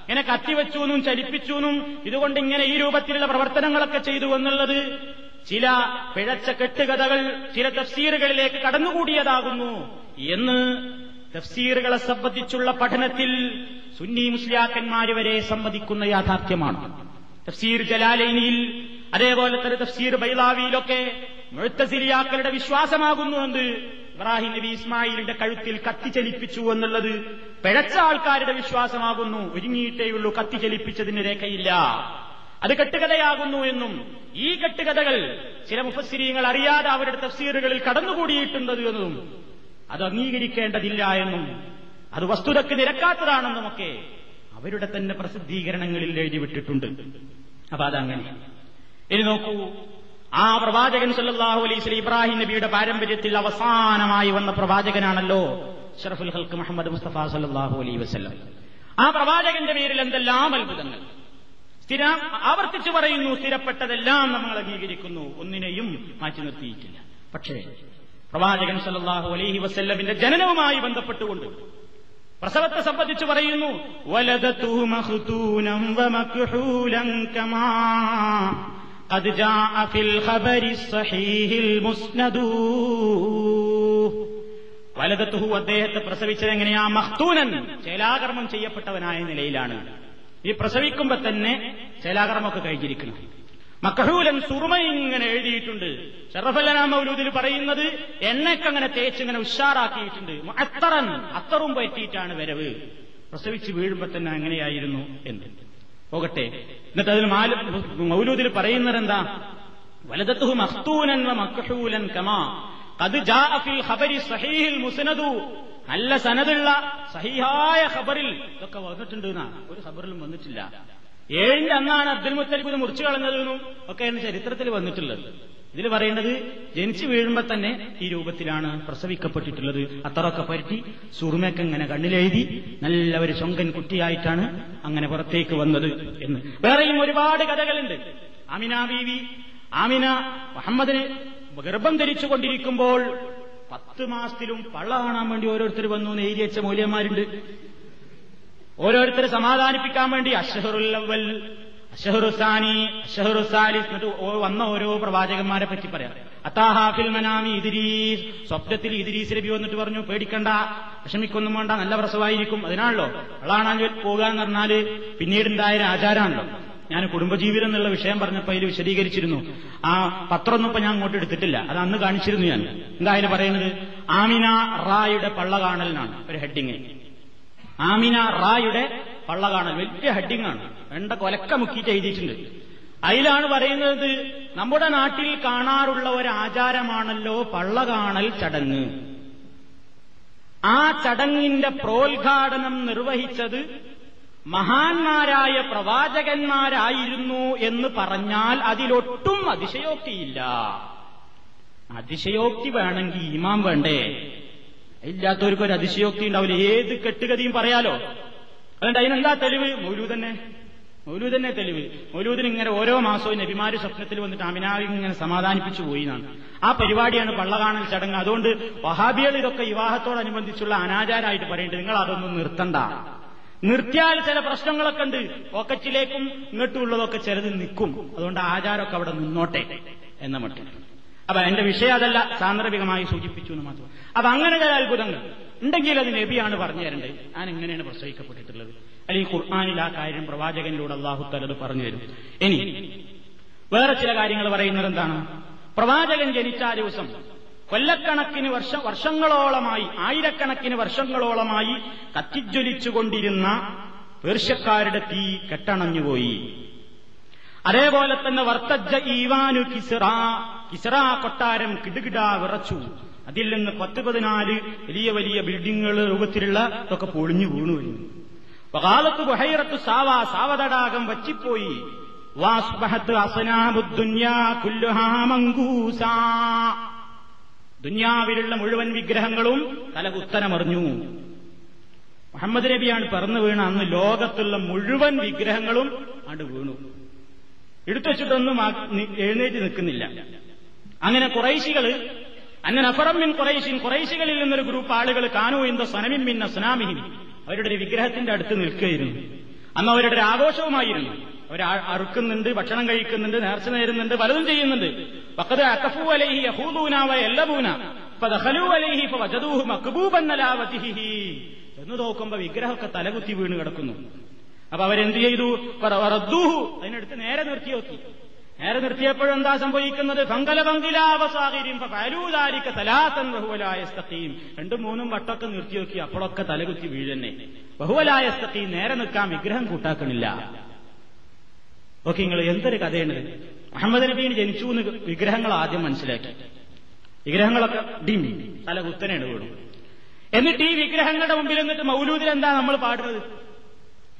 ഇങ്ങനെ കത്തിവെച്ചു എന്നും ചലിപ്പിച്ചു എന്നും ഇതുകൊണ്ട് ഇങ്ങനെ ഈ രൂപത്തിലുള്ള പ്രവർത്തനങ്ങളൊക്കെ ചെയ്തു എന്നുള്ളത് ചില പിഴച്ച കെട്ടുകഥകൾ ചില തഫ്സീറുകളിലേക്ക് കടന്നുകൂടിയതാകുന്നു എന്ന് തഫ്സീറുകളെ സംബന്ധിച്ചുള്ള പഠനത്തിൽ സുന്നി മുസ്ലിയാക്കന്മാര് വരെ സമ്മതിക്കുന്ന യാഥാർത്ഥ്യമാണ്. തഫ്സീർ ജലാലൈനിയിൽ അതേപോലെ തന്നെ തഫ്സീർ ബൈലാവിയിലൊക്കെ മുഴുത്തസിരിയാക്കളുടെ വിശ്വാസമാകുന്നു എന്ത്? ഇബ്രാഹിം നബി ഇസ്മായിലിന്റെ കഴുത്തിൽ കത്തി ചലിപ്പിച്ചു എന്നുള്ളത് പിഴച്ച ആൾക്കാരുടെ വിശ്വാസമാകുന്നു. ഒരുങ്ങിയിട്ടേയുള്ളൂ കത്തി ചലിപ്പിച്ചതിന് രേഖയില്ല. അത് കെട്ടുകഥയാകുന്നു എന്നും ഈ കെട്ടുകഥകൾ ചില മുഫസ്സിരിയങ്ങൾ അറിയാതെ അവരുടെ തഫ്സീറുകളിൽ കടന്നുകൂടിയിട്ടുണ്ടത് എന്നും അത് അംഗീകരിക്കേണ്ടതില്ല എന്നും അത് വസ്തുതക്ക് നിരക്കാത്തതാണെന്നുമൊക്കെ അവരുടെ തന്നെ പ്രസിദ്ധീകരണങ്ങളിൽ എഴുതി വിട്ടിട്ടുണ്ട്. അപ്പൊ അതങ്ങനെ. ഇനി നോക്കൂ ആ പ്രവാചകൻ സല്ലാഹു അലൈസ് ഇബ്രാഹിം നബിയുടെ പാരമ്പര്യത്തിൽ അവസാനമായി വന്ന പ്രവാചകനാണല്ലോ ഷറഫുൽ ഹൽക്ക് മുഹമ്മദ് മുസ്തഫ സല്ലാഹു അലൈ വസ്ലം ആ പ്രവാചകന്റെ പേരിൽ എന്തെല്ലാം അത്ഭുതങ്ങൾ. സ്ഥിര ആവർത്തിച്ചു പറയുന്നു സ്ഥിരപ്പെട്ടതെല്ലാം നമ്മൾ അംഗീകരിക്കുന്നു. ഒന്നിനെയും മാറ്റി നിർത്തിയിട്ടില്ല. പക്ഷേ പ്രവാചകൻ സല്ലാഹു അലൈഹി വസ്ല്ലമിന്റെ ജനനവുമായി ബന്ധപ്പെട്ടുകൊണ്ട് പ്രസവത്തെ സംബന്ധിച്ച് പറയുന്നു വലതത്തുഹു അദ്ദേഹത്തെ പ്രസവിച്ചത് എങ്ങനെയാ? മഹ്തൂനൻ ചേലാകർമ്മം ചെയ്യപ്പെട്ടവനായ നിലയിലാണ്. ഈ പ്രസവിക്കുമ്പോ തന്നെ ചേലാകർമ്മമൊക്കെ കഴിഞ്ഞിരിക്കണം മക്കഹൂലൻ സുറുമ ഇങ്ങനെ എഴുതിയിട്ടുണ്ട്. ഷറഫല്ലന മൗലൂദിൽ പറയുന്നത് എണ്ണയ്ക്ക് അങ്ങനെ തേച്ച് ഇങ്ങനെ ഉഷാറാക്കിയിട്ടുണ്ട്. അത്തറൻ അത്തറും പറ്റിയിട്ടാണ് വരവ്. പ്രസവിച്ച് വീഴുമ്പോ തന്നെ അങ്ങനെയായിരുന്നു എന്ന്. പോകട്ടെ. എന്നിട്ട് അതിൽ മാല മൗലൂദിൽ പറയുന്നത് എന്താ മഖ്തൂനൻ വ മക്ഹൂലൻ കമാ. അത് ഫിൽ ഖബരി സഹീഹിൽ മുസ്നദു. നല്ല സനദുള്ള സഹിഹായ ഖബറിൽ ഇതൊക്കെ വന്നിട്ടുണ്ട് ഒരു ഖബറിലും വന്നിട്ടില്ല. ഏഴിന്റെ അന്നാണ് അബ്ദുൽ മുത്തലിബ് ഇത് മുറിച്ചു കളഞ്ഞതെന്നും ഒക്കെയാണ് ചരിത്രത്തിൽ വന്നിട്ടുള്ളത്. ഇതിൽ പറയേണ്ടത് ജനിച്ചു വീഴുമ്പോൾ തന്നെ ഈ രൂപത്തിലാണ് പ്രസവിക്കപ്പെട്ടിട്ടുള്ളത്. അത്തറൊക്കെ പറ്റി സുറുമയൊക്കെ ഇങ്ങനെ കണ്ണിലെഴുതി നല്ല ഒരു ശൊങ്കൻ കുട്ടിയായിട്ടാണ് അങ്ങനെ പുറത്തേക്ക് വന്നത് എന്ന്. വേറെയും ഒരുപാട് കഥകളുണ്ട്. ആമിന ബീവി ആമിന മുഹമ്മദിനെ ഗർഭം ധരിച്ചുകൊണ്ടിരിക്കുമ്പോൾ പത്ത് മാസത്തിലും പള്ള കാണാൻ വേണ്ടി ഓരോരുത്തർ വന്നു നേരിയച്ച എഴുതി മൂല്യന്മാരുണ്ട്. ഓരോരുത്തരെ സമാധാനിപ്പിക്കാൻ വേണ്ടി അഷഹറുല്ലവൽ അഷഹറുസാനി അഷഹറുസാലി വന്ന ഓരോ പ്രവാചകന്മാരെ പറ്റി പറയാം. അത്താഹാഫിൽ മനാമി ഇദിരീസ് സ്വപ്നത്തിൽ ഇദിരീസ് രബി വന്നിട്ട് പറഞ്ഞു പേടിക്കണ്ട വിഷമിക്കൊന്നും വേണ്ട നല്ല പ്രസവായിരിക്കും അതിനാണല്ലോ. അളാണാൻ പോകുക എന്ന് പറഞ്ഞാൽ പിന്നീടുണ്ടായ ആചാരമാണല്ലോ ഞാൻ കുടുംബജീവിതം എന്നുള്ള വിഷയം പറഞ്ഞപ്പോൾ അതിൽ വിശദീകരിച്ചിരുന്നു. ആ പത്രമൊന്നും ഇപ്പൊ ഞാൻ അങ്ങോട്ട് എടുത്തിട്ടില്ല. അത് അന്ന് കാണിച്ചിരുന്നു ഞാൻ. എന്തായാലും പറയുന്നത് ആമിന റായുടെ പള്ള കാണലിനാണ് ഒരു ഹെഡിങ്. ആമിന റായുടെ പള്ള കാണൽ വലിയ ഹെഡിങ്ങാണ്. വേണ്ട കൊലക്ക മുക്കിയിട്ട് എഴുതിയിട്ടുണ്ട്. അതിലാണ് പറയുന്നത് നമ്മുടെ നാട്ടിൽ കാണാറുള്ള ഒരു ആചാരമാണല്ലോ പള്ള കാണൽ ചടങ്ങ്. ആ ചടങ്ങിന്റെ പ്രോദ്ഘാടനം നിർവഹിച്ചത് മഹാന്മാരായ പ്രവാചകന്മാരായിരുന്നു എന്ന് പറഞ്ഞാൽ അതിലൊട്ടും അതിശയോക്തിയില്ല. അതിശയോക്തി വേണമെങ്കിൽ ഇമാം വേണ്ടേ? ഇല്ലാത്തവർക്ക് ഒരു അതിശയോക്തി ഉണ്ടാവില്ല. ഏത് കെട്ടുകഥയും പറയാലോ? അതുകൊണ്ട് അതിനെന്താ തെളിവ് മൗലൂ തന്നെ. തന്നെ തെളിവ്. മൗലൂദിന് ഇങ്ങനെ ഓരോ മാസവും നബിമാര് സ്വപ്നത്തിൽ വന്നിട്ട് അമിനാവി ഇങ്ങനെ സമാധാനിപ്പിച്ചു പോയി എന്നാണ്. ആ പരിപാടിയാണ് പള്ളകാണൽ ചടങ്ങ്. അതുകൊണ്ട് വഹാബികൾ ഇതൊക്കെ വിവാഹത്തോടനുബന്ധിച്ചുള്ള അനാചാരമായിട്ട് പറയേണ്ടത് നിങ്ങൾ അതൊന്നും നിർത്തണ്ട. നിർത്തിയാൽ ചില പ്രശ്നങ്ങളൊക്കെ ഉണ്ട്. പോക്കറ്റിലേക്കും ഇങ്ങോട്ടുള്ളതൊക്കെ ചിലത് നിൽക്കും. അതുകൊണ്ട് ആചാരമൊക്കെ അവിടെ നിന്നോട്ടെ എന്ന മട്ടിൽ. അപ്പൊ എന്റെ വിഷയം അതല്ല സാന്ദർഭികമായി സൂചിപ്പിച്ചു എന്ന് മാത്രം. അപ്പൊ അങ്ങനെ ചില അത്ഭുതങ്ങൾ ഉണ്ടെങ്കിൽ അത് നബിയാണ് പറഞ്ഞു തരേണ്ടത്. ഞാൻ എങ്ങനെയാണ് പ്രസവിക്കപ്പെട്ടിട്ടുള്ളത്. അല്ലെങ്കിൽ ഖുർആാനിൽ ആ കാര്യം പ്രവാചകനിലൂടെ അള്ളാഹു തലത് പറഞ്ഞു തരും. ഇനി വേറെ ചില കാര്യങ്ങൾ പറയുന്നത് എന്താണ്? പ്രവാചകൻ ജനിച്ച ആ ദിവസം കൊല്ലക്കണക്കിന് വർഷ വർഷങ്ങളോളമായി ആയിരക്കണക്കിന് വർഷങ്ങളോളമായി കത്തിജ്വലിച്ചുകൊണ്ടിരുന്ന പേർഷ്യക്കാരുടെ തീ കെട്ടണഞ്ഞുപോയി. അതേപോലെ തന്നെ വർത്തജ്ജ ഈവാനു കിസിറ കിസിറ കൊട്ടാരം കിടുകിടാ വിറച്ചു. അതിൽ നിന്ന് പത്ത് പതിനാല് വലിയ വലിയ ബിൽഡിങ്ങുകൾ രൂപത്തിലുള്ള ഇതൊക്കെ പൊളിഞ്ഞു വീണു വരുന്നു. വകാലത്ത് ബുഹൈറത്ത് സാവ സാവതടാകം വച്ചിപ്പോയി വാസ്ബഹത്ത് അസനാബുദ്ദുന്യാ ദുന്യാവിലുള്ള മുഴുവൻ വിഗ്രഹങ്ങളും തലകുത്തനമറിഞ്ഞു. മുഹമ്മദ് നബിയാണ് പറന്നു വീണ അന്ന് ലോകത്തുള്ള മുഴുവൻ വിഗ്രഹങ്ങളും അണ്ട് വീണു. എടുത്തു വെച്ചിട്ടൊന്നും എഴുന്നേറ്റ് നിൽക്കുന്നില്ല. അങ്ങനെ കുറൈശികൾ നഫറമ്മിൻ കുറൈശിൻ കുറൈശികളിൽ നിന്നൊരു ഗ്രൂപ്പ് ആളുകൾ കാണൂ എന്തോ സനമിൻ മിന്ന സുനാമിഹിൻ. അവരുടെ ഒരു വിഗ്രഹത്തിന്റെ അടുത്ത് നിൽക്കുകയായിരുന്നു. അന്ന് അവരുടെ ഒരു ആഘോഷവുമായിരുന്നു. അവർ അറുക്കുന്നുണ്ട് ഭക്ഷണം കഴിക്കുന്നുണ്ട് നേർച്ച നേരുന്നുണ്ട് പലതും ചെയ്യുന്നുണ്ട്. പക്കത് അക്കഫു അലൈഹി യഹൂദൂനാവ എല്ലബൂന അലൈഹി എന്ന് നോക്കുമ്പോ വിഗ്രഹമൊക്കെ തലകുത്തി വീണ് കിടക്കുന്നു. അപ്പൊ അവരെന്ത് ചെയ്തു? അതിനടുത്ത് നേരെ നിർത്തി നോക്കി. നേരെ നിർത്തിയപ്പോഴെന്താ സംഭവിക്കുന്നത്? രണ്ടും മൂന്നും വട്ടൊക്കെ നിർത്തി നോക്കി അപ്പോഴൊക്കെ തലകുത്തി വീഴന്നെ. ബഹുവലായ സ്തീം നേരെ നിൽക്കാൻ വിഗ്രഹം കൂട്ടാക്കണില്ല. ഓക്കെ നിങ്ങൾ എന്തൊരു കഥയാണ് അഹമ്മദ് നബീന് ജനിച്ചു എന്ന് വിഗ്രഹങ്ങൾ ആദ്യം മനസ്സിലാക്കി. വിഗ്രഹങ്ങളൊക്കെ ഡിം തല കുത്തനെയാണ് വീടും. എന്നിട്ട് ഈ വിഗ്രഹങ്ങളുടെ മുമ്പിൽ എന്നിട്ട് മൗലൂദിൽ എന്താ നമ്മൾ പാടുന്നത്?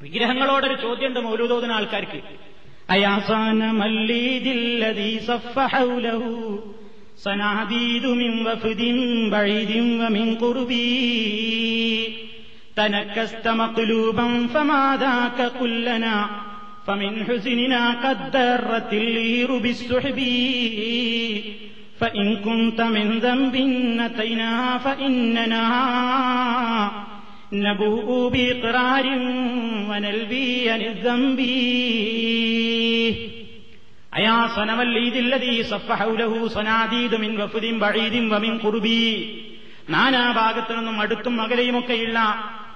വിഗ്രഹങ്ങളോടൊരു ചോദ്യമുണ്ട് മൗലൂദോദിന ആൾക്കാർക്ക്. أيعصان مليد الذي صف حوله. صنعبيد من وفد بعيد ومن قربي تنكست مقلوبا فما ذاك كلنا. فمن حزننا قد درت الليل بالسحب. فإن كنت من ذنب نتينا فإننا نبوء بإقرار ونلبي عن الذنب أيا صنم الليد الذي صف حوله صناديد من وفد بعيد ومن قربي നാനാഭാഗത്തു നിന്നും അടുത്തും അകലെയുമൊക്കെയുള്ള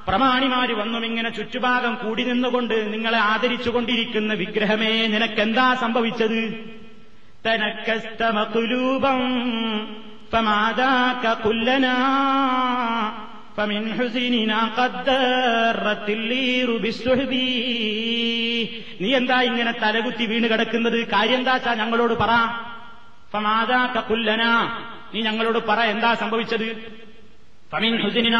പ്രമാണിമാര് വന്നും ഇങ്ങനെ ചുറ്റുഭാഗം കൂടി നിന്നുകൊണ്ട് നിങ്ങളെ ആദരിച്ചുകൊണ്ടിരിക്കുന്ന വിഗ്രഹമേ നിനക്കെന്താ സംഭവിച്ചത് തനക്കസ്തമകുലൂപം فماذاك كلنا فمن حزننا قد درت اللير بالسحب നീ എന്താ ഇങ്ങനെ തലകുത്തി വീണ് കിടക്കുന്നത് കാര്യം എന്താച്ചാ ഞങ്ങളോട് പറ ഫമാദാക കുല്ലന നീ ഞങ്ങളോട് പറ എന്താ സംഭവിച്ചത് ഫമിൻ ഹുസിനിന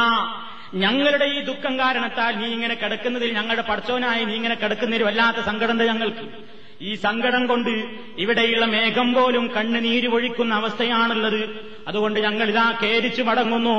ഞങ്ങളുടെ ഈ ദുഃഖം കാരണത്താൽ നീ ഇങ്ങനെ കിടക്കുന്നതിൽ ഞങ്ങളുടെ പടച്ചോനായി നീ ഇങ്ങനെ കിടക്കുന്നതിൽ വല്ലാത്ത സങ്കടമുണ്ട് ഞങ്ങൾക്ക് ഈ സങ്കടം കൊണ്ട് ഇവിടെയുള്ള മേഘം പോലും കണ്ണുനീര് ഒഴിക്കുന്ന അവസ്ഥയാണുള്ളത്. അതുകൊണ്ട് ഞങ്ങൾ ഇതാ കേരിച്ചു മടങ്ങുന്നു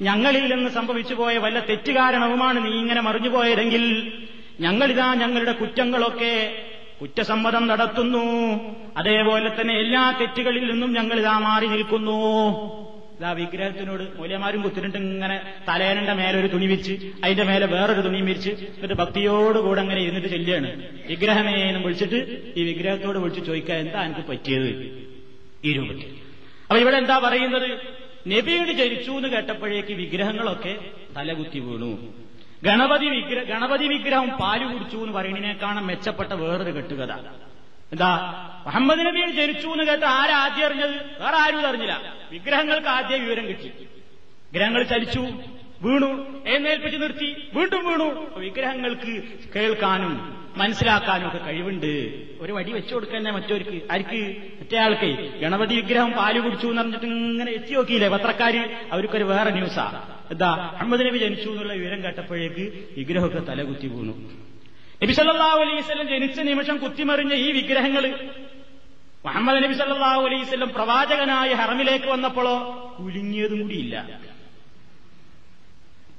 ഞങ്ങളിൽ നിന്ന് സംഭവിച്ചു പോയ വല്ല തെറ്റുകാരണവുമാണ് നീ ഇങ്ങനെ മറിഞ്ഞുപോയതെങ്കിൽ ഞങ്ങളിതാ ഞങ്ങളുടെ കുറ്റങ്ങളൊക്കെ കുറ്റസമ്മതം നടത്തുന്നു. അതേപോലെ തന്നെ എല്ലാ തെറ്റുകളിൽ നിന്നും ഞങ്ങൾ ഇതാ മാറി നിൽക്കുന്നു. ഇതാ വിഗ്രഹത്തിനോട് മൂല്യമാരും കുത്തിനിട്ട് ഇങ്ങനെ തലേനന്റെ മേലെ ഒരു തുണി വിരിച്ച് അതിന്റെ മേലെ വേറൊരു തുണി വിരിച്ച് എന്നിട്ട് ഭക്തിയോടുകൂടെ അങ്ങനെ ഇരുന്നിട്ട് ചെല്ലുകയാണ്. വിഗ്രഹമേ എന്ന് വിളിച്ചിട്ട് ഈ വിഗ്രഹത്തോട് വിളിച്ച് ചോദിക്കാൻ എന്താ എനിക്ക് പറ്റിയത്? ഈ രൂപത്തിൽ അപ്പൊ ഇവിടെ എന്താ പറയുന്നത്? നബിയോട് ജനിച്ചു എന്ന് കേട്ടപ്പോഴേക്ക് വിഗ്രഹങ്ങളൊക്കെ തലകുത്തി വീണു. ഗണപതി വിഗ്രഹ ഗണപതി വിഗ്രഹം പാൽ കുടിച്ചു എന്ന് പറയുന്നതിനേക്കാണ് മെച്ചപ്പെട്ട വേറൊരു കെട്ടുകഥ. എന്താ? മുഹമ്മദ് നബിയെ ജനിച്ചു എന്ന് കേട്ട് ആരാദ്യം അറിഞ്ഞത്? വേറെ ആരും അറിഞ്ഞില്ല. വിഗ്രഹങ്ങൾക്ക് ആദ്യം വിവരം കിട്ടി. വിഗ്രഹങ്ങൾ ചലിച്ചു വീണു എഴുന്നേൽപ്പിച്ച് നിർത്തി വീണ്ടും വീണു. വിഗ്രഹങ്ങൾക്ക് കേൾക്കാനും മനസ്സിലാക്കാനും ഒക്കെ കഴിവുണ്ട്. ഒരു വടി വെച്ചു കൊടുക്കാൻ മറ്റോർക്ക് ആർക്ക് മറ്റേ ആൾക്ക്. ഗണപതി വിഗ്രഹം പാൽ കുടിച്ചു എന്ന് പറഞ്ഞിട്ട് ഇങ്ങനെ എത്തി നോക്കിയില്ലേ പത്രക്കാര്? അവർക്കൊരു വേറെ ന്യൂസാ എന്താ അഹമ്മദ് നബി ജനിച്ചു എന്നുള്ള വിവരം കേട്ടപ്പോഴേക്ക് വിഗ്രഹമൊക്കെ തലകുത്തി വീണു. നബി സല്ലാ അലൈവല്ലം ജനിച്ച നിമിഷം കുത്തിമറിഞ്ഞ ഈ വിഗ്രഹങ്ങൾ മുഹമ്മദ് നബി സല്ലാ അലൈവല്ലം പ്രവാചകനായ ഹറമിലേക്ക് വന്നപ്പോഴോ കുലുങ്ങിയതും കൂടിയില്ല.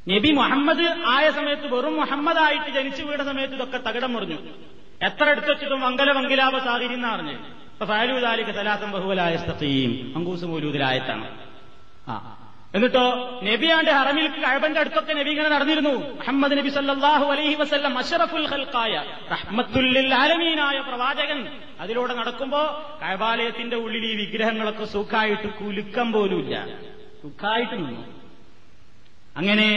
നബി മുഹമ്മദ് ആയ സമയത്ത് വെറും മുഹമ്മദായിട്ട് ജനിച്ചു വീട സമയത്ത് ഇതൊക്കെ തകിടം മുറിഞ്ഞു. എത്ര എടുത്തു വെച്ചിട്ടും വങ്കല വങ്കിലാവ സാഹിരിന്ന് അറിഞ്ഞ് ഇപ്പൊ അങ്കൂസ് മൂലൂതിലായത്താണ് ആ. എന്നിട്ടോ നബിയാണ്ട് ഹറമിൽ കഴബന്റെ അടുത്തൊക്കെ നബി ഇങ്ങനെ നടന്നിരുന്നു. മുഹമ്മദ് നബി സല്ലാഹു അലൈഹി വസല്ലം അഷറഫുൽ ഹൽക്കായ റഹ്മത്തുല്ലിൽ ആലമീനായ പ്രവാചകൻ. അതിലൂടെ നടക്കുമ്പോ കഴബാലയത്തിന്റെ ഉള്ളിൽ ഈ വിഗ്രഹങ്ങളൊക്കെ സുഖമായിട്ട് കുലുക്കം പോലുമില്ല. സുഖമായിട്ട് നിന്നു. അങ്ങനെ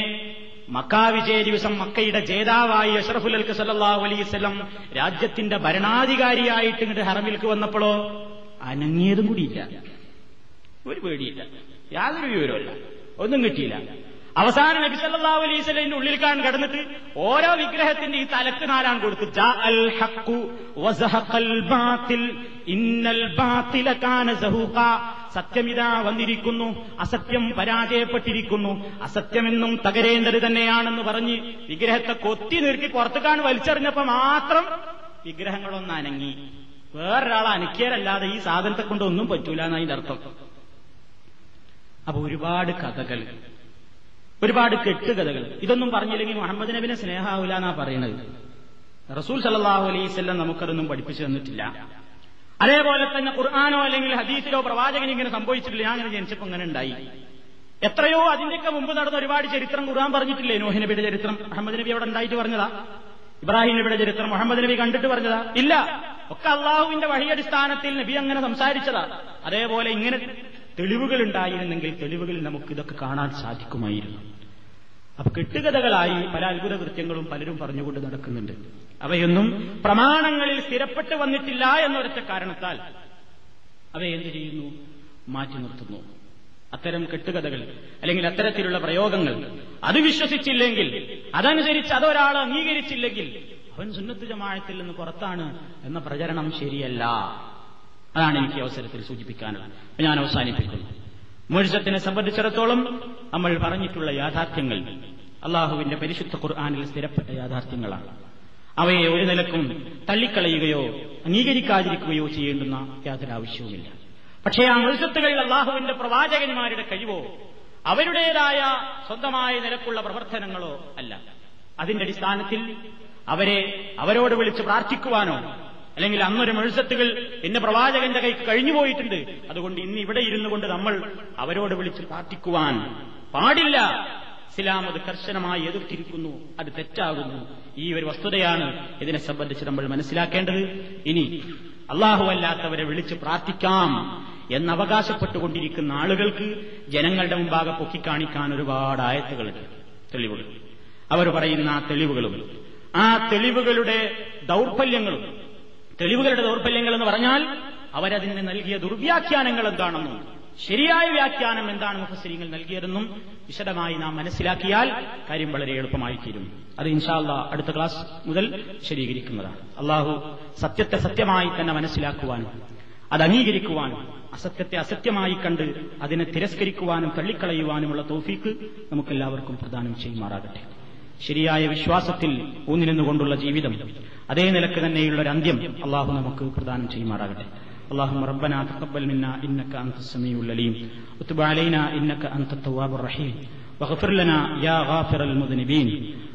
മക്കാവിജയ ദിവസം മക്കയുടെ ജേതാവായി അഷറഫുൽ അൽക്ക് സല്ലാഹു അലൈസ്ലം രാജ്യത്തിന്റെ ഭരണാധികാരിയായിട്ട് ഇങ്ങോട്ട് ഹറമിൽക്ക് വന്നപ്പോഴോ അനങ്ങിയതും കൂടിയില്ല. ഒരു പേടിയില്ല. യാതൊരു വിവരമല്ല ഒന്നും കിട്ടിയില്ല. അവസാനം നബി സല്ലല്ലാഹു അലൈഹി ഉള്ളിൽ കാണാൻ കടന്നിട്ട് ഓരോ വിഗ്രഹത്തിന്റെ ഈ തലക്ക് നാലാണ് കൊടുത്തു ജാ അൽ ഹഖു വസഹഖൽ ഇന്നൽ ബാത്തില കാന സഹൂഖ സത്യമിതാ വന്നിരിക്കുന്നു. അസത്യം പരാജയപ്പെട്ടിരിക്കുന്നു. അസത്യമെന്നും തകരേണ്ടത് തന്നെയാണെന്ന് പറഞ്ഞ് വിഗ്രഹത്തെ കൊത്തി നിർത്തി പുറത്തുകാണ് വലിച്ചെറിഞ്ഞപ്പോ മാത്രം വിഗ്രഹങ്ങളൊന്നും അനങ്ങി. വേറൊരാൾ അനക്കിയാലല്ലാതെ ഈ സാധനത്തെ കൊണ്ട് ഒന്നും പറ്റൂല എന്നതിന്റെ അർത്ഥം. അപ്പൊ ഒരുപാട് കഥകൾ ഒരുപാട് കെട്ടുകഥകൾ. ഇതൊന്നും പറഞ്ഞില്ലെങ്കിൽ മുഹമ്മദ് നബിനെ സ്നേഹാവൂല എന്നാ പറയുന്നത് റസൂൽ സല്ലാഹു അലൈസ് നമുക്കതൊന്നും പഠിപ്പിച്ചു തന്നിട്ടില്ല. അതേപോലെ തന്നെ ഖുർആാനോ അല്ലെങ്കിൽ ഹദീസിലോ പ്രവാചകൻ ഇങ്ങനെ സംഭവിച്ചിട്ടില്ല. ഞാൻ ജനിച്ചപ്പോൾ അങ്ങനെ ഉണ്ടായി. എത്രയോ അതിന്റെയൊക്കെ മുമ്പ് നടന്ന ഒരുപാട് ചരിത്രം ഖുർആൻ പറഞ്ഞിട്ടില്ലേ? നോഹി നബിയുടെ ചരിത്രം. അഹമ്മദ് നബി അവിടെ ഉണ്ടായിട്ട് പറഞ്ഞതാ. ഇബ്രാഹിം നബിയുടെ ചരിത്രം മുഹമ്മദ് നബി കണ്ടിട്ട് പറഞ്ഞതാ. ഇല്ല. ഒക്കെ അള്ളാഹുവിന്റെ വഴിയടിസ്ഥാനത്തിൽ നബി അങ്ങനെ സംസാരിച്ചതാ. അതേപോലെ ഇങ്ങനെ തെളിവുകൾ ഉണ്ടായിരുന്നെങ്കിൽ തെളിവുകളിൽ നമുക്ക് ഇതൊക്കെ കാണാൻ സാധിക്കുമായിരുന്നു. അപ്പൊ കെട്ടുകഥകളായി പല അത്ഭുത കൃത്യങ്ങളും പലരും പറഞ്ഞുകൊണ്ട് നടക്കുന്നുണ്ട്. അവയൊന്നും പ്രമാണങ്ങളിൽ സ്ഥിരപ്പെട്ട് വന്നിട്ടില്ല എന്നൊരൊറ്റ കാരണത്താൽ അവയെന്ത് ചെയ്യുന്നു? മാറ്റി നിർത്തുന്നു. അത്തരം കെട്ടുകഥകൾ അല്ലെങ്കിൽ അത്തരത്തിലുള്ള പ്രയോഗങ്ങൾ അത് വിശ്വസിച്ചില്ലെങ്കിൽ അതനുസരിച്ച് അതൊരാൾ അംഗീകരിച്ചില്ലെങ്കിൽ അവൻ സുന്നത്ത് ജമാഴത്തിൽ നിന്ന് പുറത്താണ് എന്ന പ്രചരണം ശരിയല്ല. അതാണ് എനിക്ക് അവസരത്തിൽ സൂചിപ്പിക്കാനുള്ളത്. ഞാൻ അവസാനിപ്പിക്കുന്നു. മോഴിസത്തിനെ സംബന്ധിച്ചിടത്തോളം നമ്മൾ പറഞ്ഞിട്ടുള്ള യാഥാർത്ഥ്യങ്ങൾ അള്ളാഹുവിന്റെ പരിശുദ്ധ ഖുർആാനിൽ സ്ഥിരപ്പെട്ട യാഥാർത്ഥ്യങ്ങളാണ്. അവയെ ഒരു നിലക്കും തള്ളിക്കളയുകയോ അംഗീകരിക്കാതിരിക്കുകയോ ചെയ്യേണ്ടുന്ന യാതൊരു ആവശ്യവുമില്ല പക്ഷേ ആ മുഴുസത്തുകളിൽ അള്ളാഹുവിന്റെ പ്രവാചകന്മാരുടെ കഴിവോ അവരുടേതായ സ്വന്തമായ നിലക്കുള്ള പ്രവർത്തനങ്ങളോ അല്ല. അതിന്റെ അടിസ്ഥാനത്തിൽ അവരെ അവരോട് വിളിച്ച് പ്രാർത്ഥിക്കുവാനോ അല്ലെങ്കിൽ അന്നൊരു മെഴുസത്തുകൾ എന്റെ പ്രവാചകന്റെ കൈ കഴിഞ്ഞു പോയിട്ടുണ്ട്. അതുകൊണ്ട് ഇന്ന് ഇവിടെ ഇരുന്നു കൊണ്ട് നമ്മൾ അവരോട് വിളിച്ച് പ്രാർത്ഥിക്കുവാൻ പാടില്ല. ഇസ്ലാം അത് കർശനമായി എതിർത്തിരിക്കുന്നു അത് തെറ്റാകുന്നു. ഈ ഒരു വസ്തുതയാണ് ഇതിനെ സംബന്ധിച്ച് നമ്മൾ മനസ്സിലാക്കേണ്ടത്. ഇനി അല്ലാത്തവരെ വിളിച്ച് പ്രാർത്ഥിക്കാം എന്നവകാശപ്പെട്ടുകൊണ്ടിരിക്കുന്ന ആളുകൾക്ക് ജനങ്ങളുടെ മുമ്പാകെ പൊക്കിക്കാണിക്കാൻ ഒരുപാട് ആയത്തുകളുണ്ട്. തെളിവുകൾ. അവർ പറയുന്ന ആ തെളിവുകളും ആ തെളിവുകളുടെ ദൗർബല്യങ്ങളും തെളിവുകളുടെ ദൗർബല്യങ്ങൾ എന്ന് പറഞ്ഞാൽ അവരതിന് നൽകിയ ദുർവ്യാഖ്യാനങ്ങൾ എന്താണെന്നും ശരിയായ വ്യാഖ്യാനം എന്താണ് മുഫസരിങ്ങൾ നൽകിയതെന്നും വിശദമായി നാം മനസ്സിലാക്കിയാൽ കാര്യം വളരെ എളുപ്പമായി തീരും അത് ഇൻഷാല്ല അടുത്ത ക്ലാസ് മുതൽ വിശദീകരിക്കുന്നതാണ്. അള്ളാഹു സത്യത്തെ സത്യമായി തന്നെ മനസ്സിലാക്കുവാനും അത് അംഗീകരിക്കുവാനും അസത്യത്തെ അസത്യമായി കണ്ട് അതിനെ തിരസ്കരിക്കുവാനും തള്ളിക്കളയുവാനുമുള്ള തോഫീക്ക് നമുക്കെല്ലാവർക്കും പ്രദാനം ചെയ്യുമാറാകട്ടെ. ശരിയായ വിശ്വാസത്തിൽ ഊന്നി നിന്നുകൊണ്ടുള്ള ജീവിതം അതേ നിലയ്ക്ക് തന്നെയുള്ള ഒരു അന്ത്യം അള്ളാഹു നമുക്ക് പ്രദാനം ചെയ്യുമാറാകട്ടെ. اللهم ربنا تقبل منا إنك أنت السميع العليم. وتب علينا إنك أنت التواب الرحيم. واغفر لنا يا غافر المذنبين.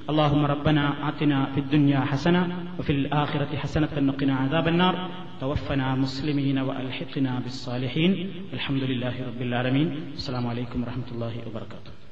اللهم ربنا آتنا في الدنيا حسنة وفي الآخرة حسنة وقنا عذاب النار. توفنا مسلمين وألحقنا بالصالحين. الحمد لله رب العالمين. السلام عليكم ورحمة الله وبركاته.